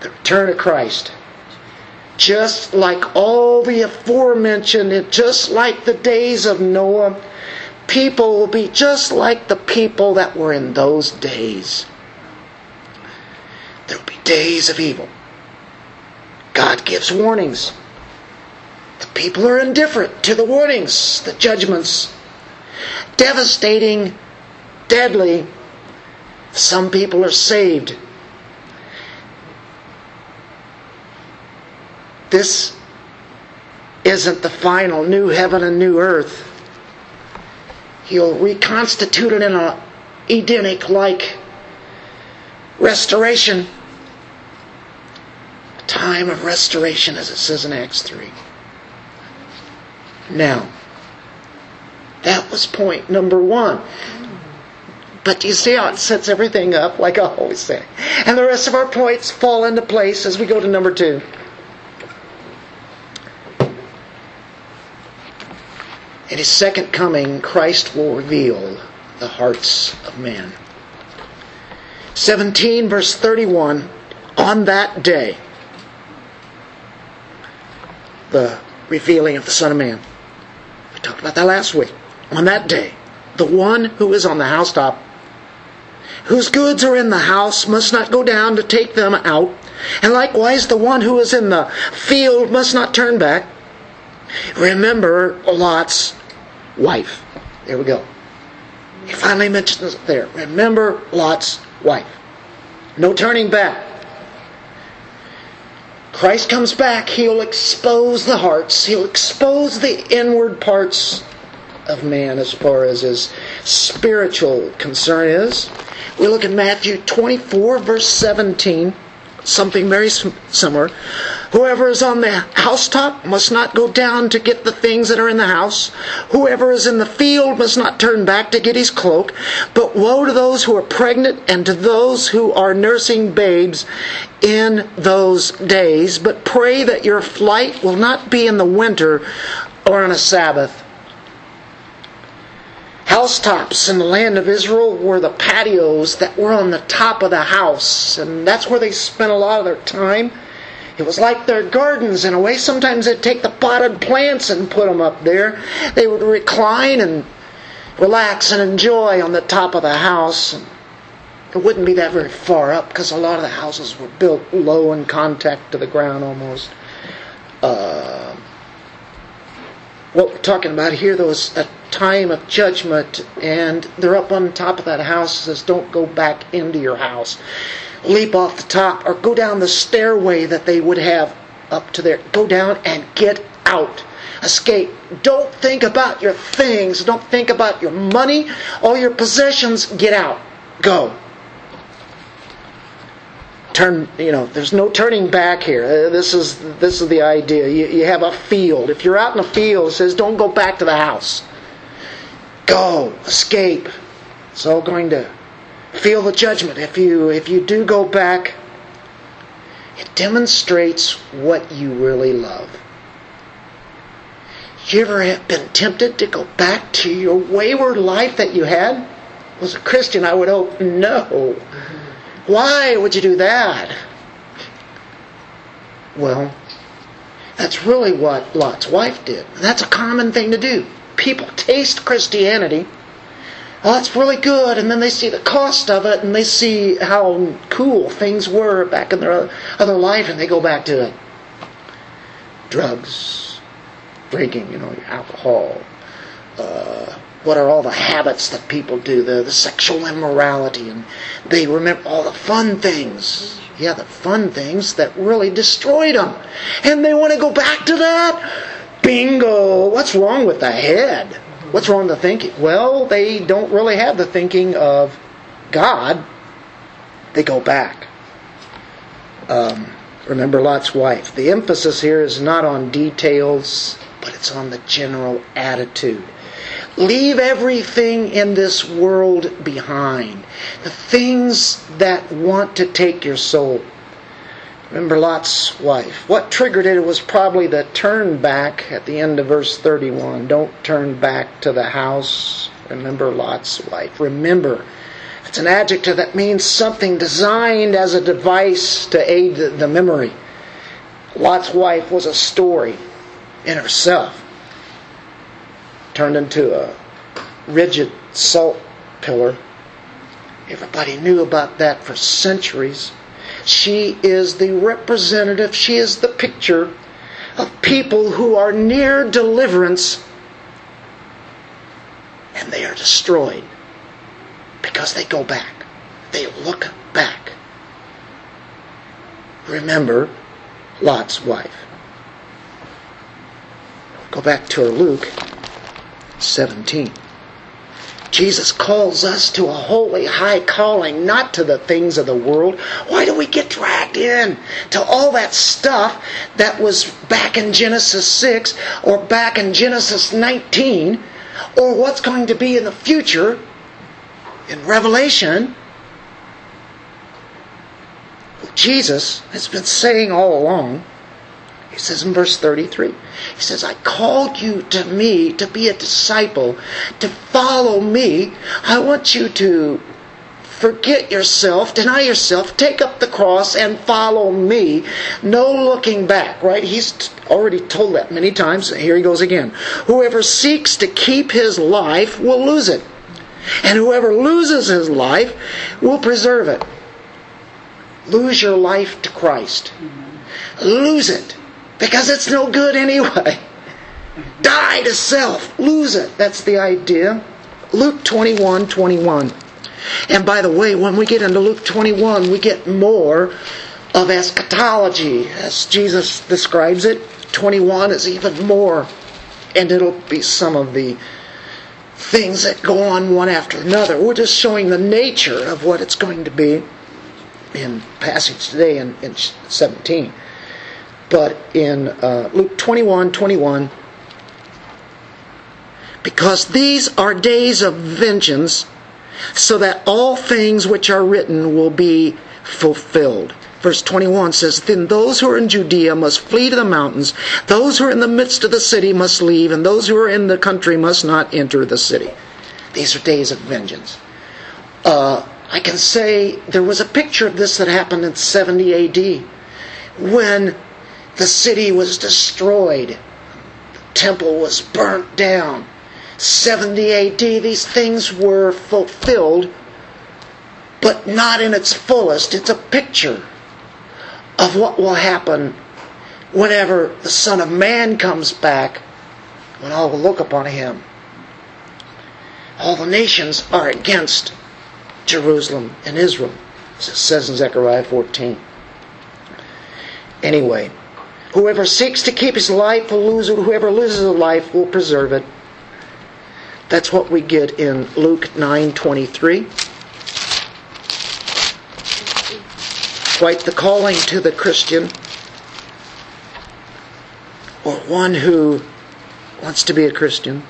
Speaker 1: The return of Christ just like all the aforementioned, just like the days of Noah, people will be just like the people that were in those days. There will be days of evil. God gives warnings. The people are indifferent to the warnings, the judgments. Devastating, deadly. Some people are saved This isn't the final new heaven and new earth. He'll reconstitute it in a Edenic like restoration. Time of restoration, as it says in Acts 3. Now, that was point number one. But do you see how it sets everything up, like I always say. And the rest of our points fall into place as we go to number two. In his second coming, Christ will reveal the hearts of man. 17, verse 31, on that day, the revealing of the Son of Man. We talked about that last week. On that day, the one who is on the housetop, whose goods are in the house, must not go down to take them out. And likewise, the one who is in the field must not turn back. Remember Lot's wife. There we go. He finally mentions there. Remember Lot's wife. No turning back. Christ comes back, he'll expose the hearts, he'll expose the inward parts of man as far as his spiritual concern is. We look at Matthew 24, verse 17 something very similar. Whoever is on the housetop must not go down to get the things that are in the house. Whoever is in the field must not turn back to get his cloak. But woe to those who are pregnant and to those who are nursing babes in those days. But pray that your flight will not be in the winter or on a Sabbath housetops in the land of Israel were the patios that were on the top of the house, and that's where they spent a lot of their time. It was like their gardens in a way. Sometimes they'd take the potted plants and put them up there. They would recline and relax and enjoy on the top of the house. It wouldn't be that very far up because a lot of the houses were built low in contact to the ground almost. Uh, what we're talking about here, though, is a time of judgment, and they're up on top of that house. Says, "Don't go back into your house. Leap off the top, or go down the stairway that they would have up to there. Go down and get out. Escape. Don't think about your things. Don't think about your money, all your possessions. Get out. Go." Turn you know there's no turning back here. Uh, this is this is the idea. You, you have a field. If you're out in the field it says don't go back to the house. Go escape. It's all going to feel the judgment. If you if you do go back it demonstrates what you really love. You ever have been tempted to go back to your wayward life that you had? As a christian i would hope no why would you do that? Well, that's really what Lot's wife did. That's a common thing to do. People taste Christianity. Oh, that's really good, and then they see the cost of it, and they see how cool things were back in their other life, and they go back to it. Drugs, drinking, you know, alcohol, uh, what are all the habits that people do, the, the sexual immorality, and they remember all the fun things. Yeah, the fun things that really destroyed them. And they want to go back to that? Bingo! What's wrong with the head? What's wrong with the thinking? Well, they don't really have the thinking of God. They go back. Um, remember Lot's wife. The emphasis here is not on details, but it's on the general attitude. Leave everything in this world behind. The things that want to take your soul. Remember Lot's wife. What triggered it was probably the turn back at the end of verse 31. Don't turn back to the house. Remember Lot's wife. Remember. It's an adjective that means something designed as a device to aid the memory. Lot's wife was a story in herself turned into a rigid salt pillar. Everybody knew about that for centuries. She is the representative, she is the picture of people who are near deliverance and they are destroyed because they go back. They look back. Remember Lot's wife. Go back to her Luke 17. Jesus calls us to a holy high calling, not to the things of the world. Why do we get dragged in to all that stuff that was back in Genesis 6 or back in Genesis 19 or what's going to be in the future in Revelation? Jesus has been saying all along he says in verse 33, he says, I called you to me to be a disciple, to follow me. I want you to forget yourself, deny yourself, take up the cross and follow me. No looking back, right? He's already told that many times. Here he goes again. Whoever seeks to keep his life will lose it. And whoever loses his life will preserve it. Lose your life to Christ. Lose it because it's no good anyway. Die to self. Lose it. That's the idea. Luke 21 21. And by the way, when we get into Luke 21, we get more of eschatology as Jesus describes it. 21 is even more. And it'll be some of the things that go on one after another. We're just showing the nature of what it's going to be in passage today in, in 17. But in uh, Luke 21 21, because these are days of vengeance, so that all things which are written will be fulfilled. Verse 21 says, Then those who are in Judea must flee to the mountains, those who are in the midst of the city must leave, and those who are in the country must not enter the city. These are days of vengeance. Uh, I can say there was a picture of this that happened in 70 AD when the city was destroyed. The temple was burnt down. 70 AD, these things were fulfilled, but not in its fullest. It's a picture of what will happen whenever the Son of Man comes back, when all will look upon him. All the nations are against Jerusalem and Israel, as it says in Zechariah 14. Anyway, whoever seeks to keep his life will lose it. Whoever loses his life will preserve it. That's what we get in Luke 9:23. Quite the calling to the Christian or one who wants to be a Christian.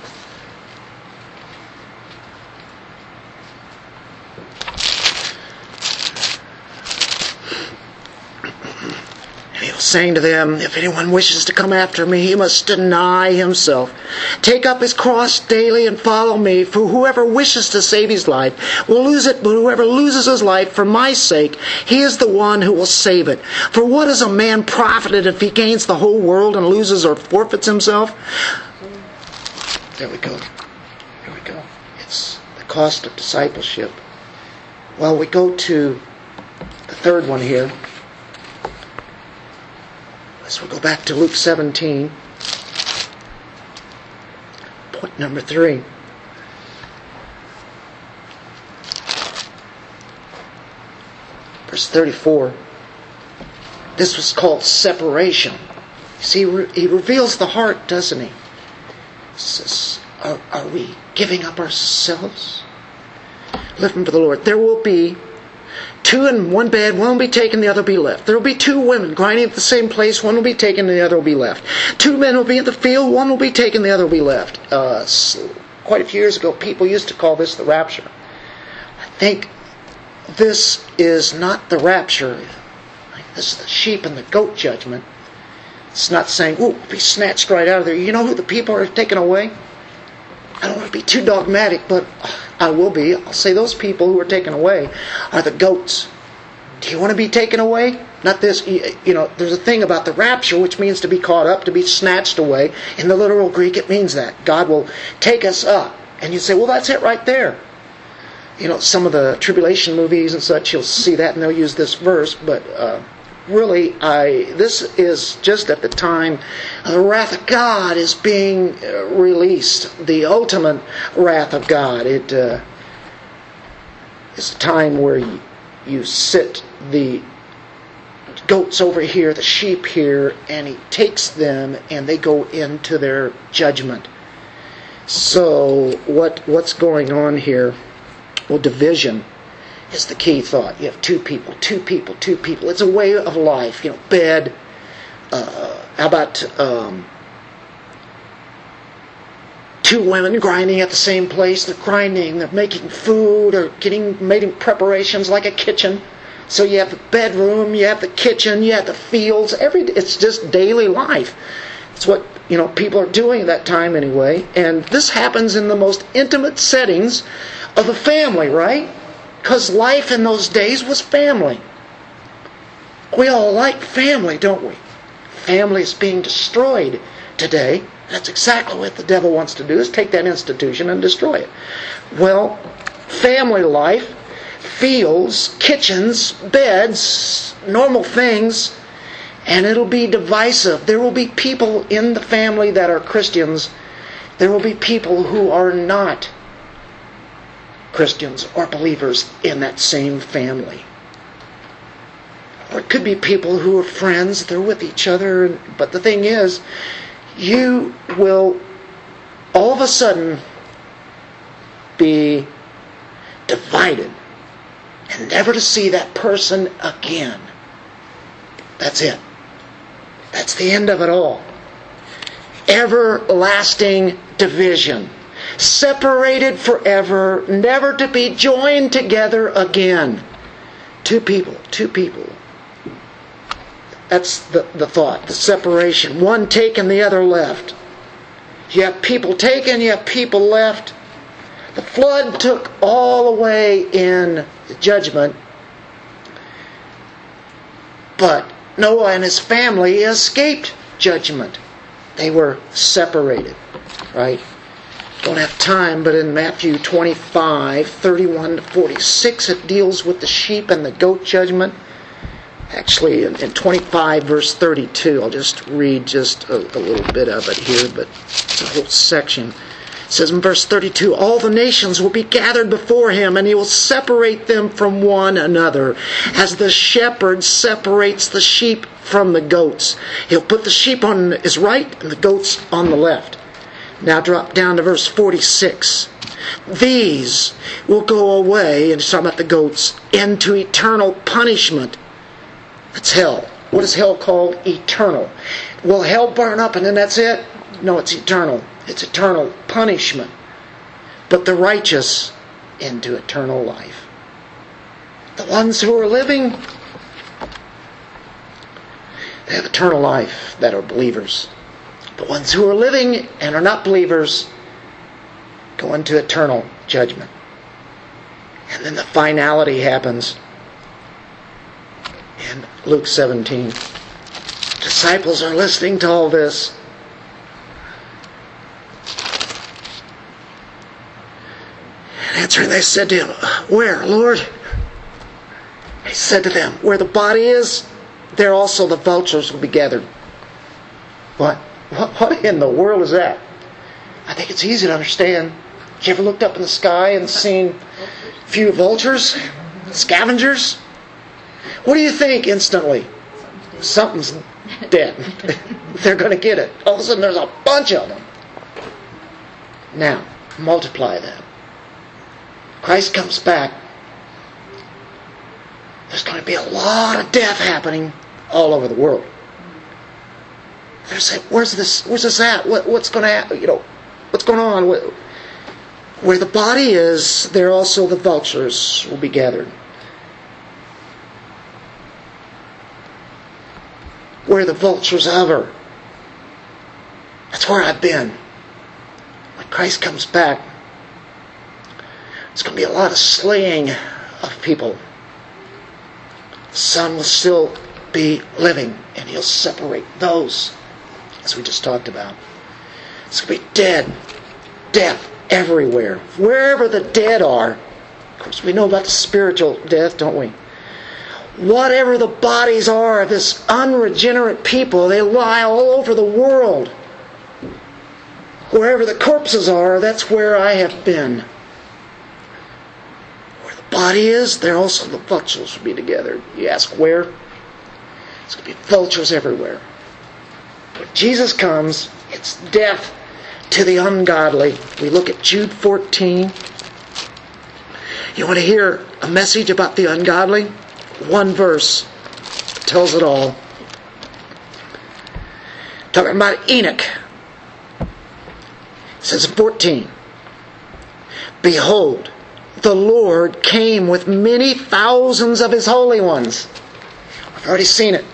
Speaker 1: Saying to them, If anyone wishes to come after me, he must deny himself. Take up his cross daily and follow me, for whoever wishes to save his life will lose it, but whoever loses his life for my sake, he is the one who will save it. For what is a man profited if he gains the whole world and loses or forfeits himself? There we go. There we go. It's the cost of discipleship. Well, we go to the third one here. So we'll go back to Luke 17. Point number three. Verse 34. This was called separation. You see, he reveals the heart, doesn't he? he says, are, are we giving up ourselves? Living for the Lord. There will be two in one bed, one will be taken, the other will be left. There will be two women grinding at the same place, one will be taken, the other will be left. Two men will be in the field, one will be taken, the other will be left. Uh, quite a few years ago, people used to call this the rapture. I think this is not the rapture. This is the sheep and the goat judgment. It's not saying, ooh, be snatched right out of there. You know who the people are taken away? I don't want to be too dogmatic, but I will be. I'll say those people who are taken away are the goats. Do you want to be taken away? Not this, you know, there's a thing about the rapture which means to be caught up, to be snatched away. In the literal Greek, it means that. God will take us up. And you say, well, that's it right there. You know, some of the tribulation movies and such, you'll see that and they'll use this verse, but uh, really, I this is just at the time the wrath of God is being uh, released, the ultimate wrath of God. It uh, is a time where you, you sit the goats over here, the sheep here, and he takes them and they go into their judgment. So what what's going on here? Well, division is the key thought. You have two people, two people, two people. It's a way of life. You know, bed. Uh, how about um, two women grinding at the same place? They're grinding. They're making food or getting making preparations like a kitchen. So you have the bedroom, you have the kitchen, you have the fields. Every it's just daily life. It's what you know people are doing at that time anyway. And this happens in the most intimate settings of the family, right? Because life in those days was family. We all like family, don't we? Family is being destroyed today. That's exactly what the devil wants to do is take that institution and destroy it. Well, family life, fields, kitchens, beds, normal things, and it'll be divisive. There will be people in the family that are Christians. There will be people who are not Christians or believers in that same family. Or it could be people who are friends, they're with each other, but the thing is, you will all of a sudden be divided and never to see that person again. That's it. That's the end of it all. Everlasting division separated forever, never to be joined together again. Two people, two people. That's the, the thought, the separation. One taken, the other left. You have people taken, you have people left. The flood took all away in judgment, but Noah and his family escaped judgment. They were separated, right? Don't have time, but in Matthew 25, 31 to 46, it deals with the sheep and the goat judgment. Actually, in, in 25, verse 32, I'll just read just a, a little bit of it here, but it's a whole section. It says in verse 32 All the nations will be gathered before him, and he will separate them from one another, as the shepherd separates the sheep from the goats. He'll put the sheep on his right and the goats on the left. Now drop down to verse 46. These will go away, and he's talking about the goats, into eternal punishment. That's hell. What is hell called? Eternal. Will hell burn up and then that's it? No, it's eternal. It's eternal punishment. But the righteous into eternal life. The ones who are living, they have eternal life that are believers. The ones who are living and are not believers go into eternal judgment. And then the finality happens in Luke 17. Disciples are listening to all this. And answering, they said to him, Where, Lord? He said to them, Where the body is, there also the vultures will be gathered. What? What in the world is that? I think it's easy to understand. You ever looked up in the sky and seen a few vultures? Scavengers? What do you think instantly? Something's dead. They're going to get it. All of a sudden, there's a bunch of them. Now, multiply that. Christ comes back. There's going to be a lot of death happening all over the world. They're saying, "Where's this? Where's this at? What, what's going to happen? You know, what's going on? Where the body is, there also the vultures will be gathered." where the vultures hover. That's where I've been. When Christ comes back, there's going to be a lot of slaying of people. The will still be living, and He'll separate those, as we just talked about. It's going to be dead, death everywhere. Wherever the dead are, of course, we know about the spiritual death, don't we? whatever the bodies are of this unregenerate people, they lie all over the world. Wherever the corpses are, that's where I have been. Where the body is, there also the vultures will be together. You ask where? It's going to be vultures everywhere. When Jesus comes, it's death to the ungodly. We look at Jude 14. You want to hear a message about the ungodly? one verse tells it all. Talking about Enoch. It says 14, Behold, the Lord came with many thousands of his holy ones. I've already seen it.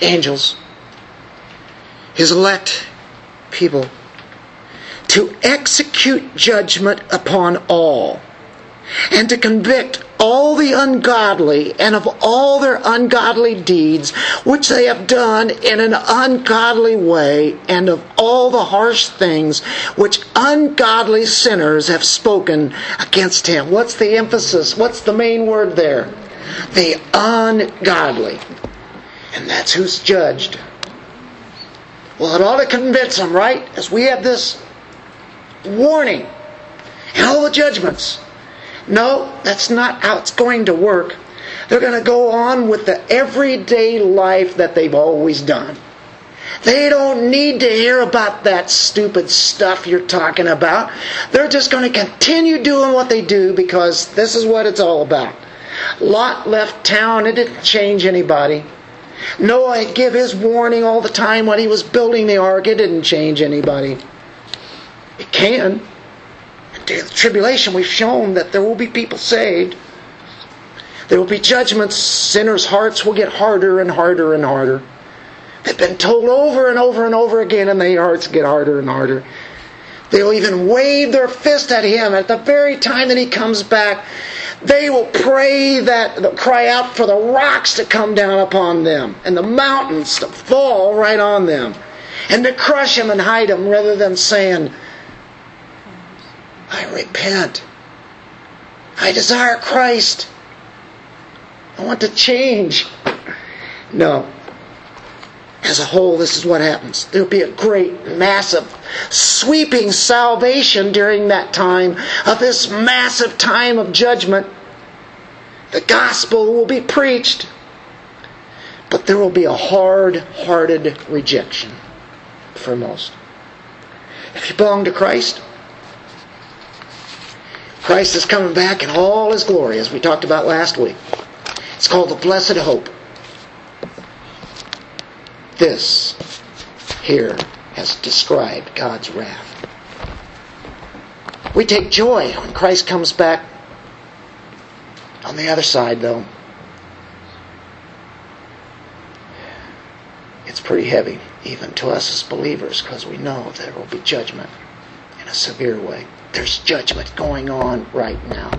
Speaker 1: Angels. His elect people. To execute judgment upon all. And to convict all the ungodly and of all their ungodly deeds which they have done in an ungodly way and of all the harsh things which ungodly sinners have spoken against him. What's the emphasis? What's the main word there? The ungodly. And that's who's judged. Well, it ought to convince them, right? As we have this warning and all the judgments. No, that's not how it's going to work. They're going to go on with the everyday life that they've always done. They don't need to hear about that stupid stuff you're talking about. They're just going to continue doing what they do because this is what it's all about. Lot left town, it didn't change anybody. Noah give his warning all the time when he was building the ark, it didn't change anybody. It can of the tribulation, we've shown that there will be people saved. There will be judgments. Sinners' hearts will get harder and harder and harder. They've been told over and over and over again, and their hearts get harder and harder. They'll even wave their fist at him at the very time that he comes back. They will pray that, cry out for the rocks to come down upon them and the mountains to fall right on them and to crush them and hide them rather than saying, I repent. I desire Christ. I want to change. No. As a whole, this is what happens. There'll be a great, massive, sweeping salvation during that time of this massive time of judgment. The gospel will be preached, but there will be a hard hearted rejection for most. If you belong to Christ, Christ is coming back in all his glory, as we talked about last week. It's called the blessed hope. This here has described God's wrath. We take joy when Christ comes back. On the other side, though, it's pretty heavy, even to us as believers, because we know there will be judgment in a severe way. There's judgment going on right now.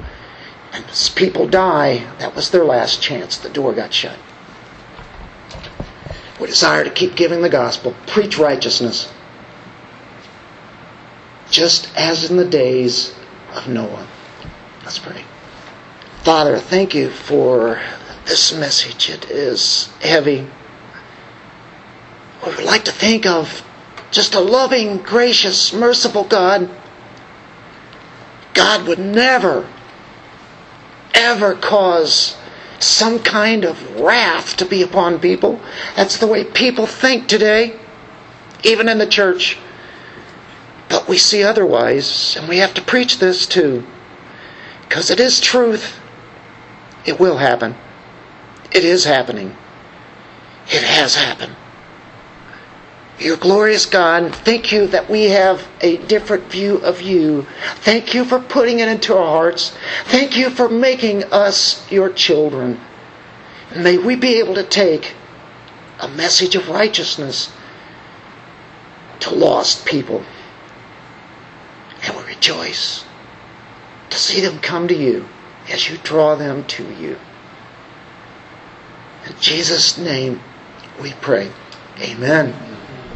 Speaker 1: And as people die, that was their last chance. The door got shut. We desire to keep giving the gospel, preach righteousness, just as in the days of Noah. Let's pray. Father, thank you for this message. It is heavy. We would like to think of just a loving, gracious, merciful God. God would never, ever cause some kind of wrath to be upon people. That's the way people think today, even in the church. But we see otherwise, and we have to preach this too. Because it is truth. It will happen. It is happening. It has happened. Your glorious God, thank you that we have a different view of you. Thank you for putting it into our hearts. Thank you for making us your children. And may we be able to take a message of righteousness to lost people. And we rejoice to see them come to you as you draw them to you. In Jesus' name we pray. Amen.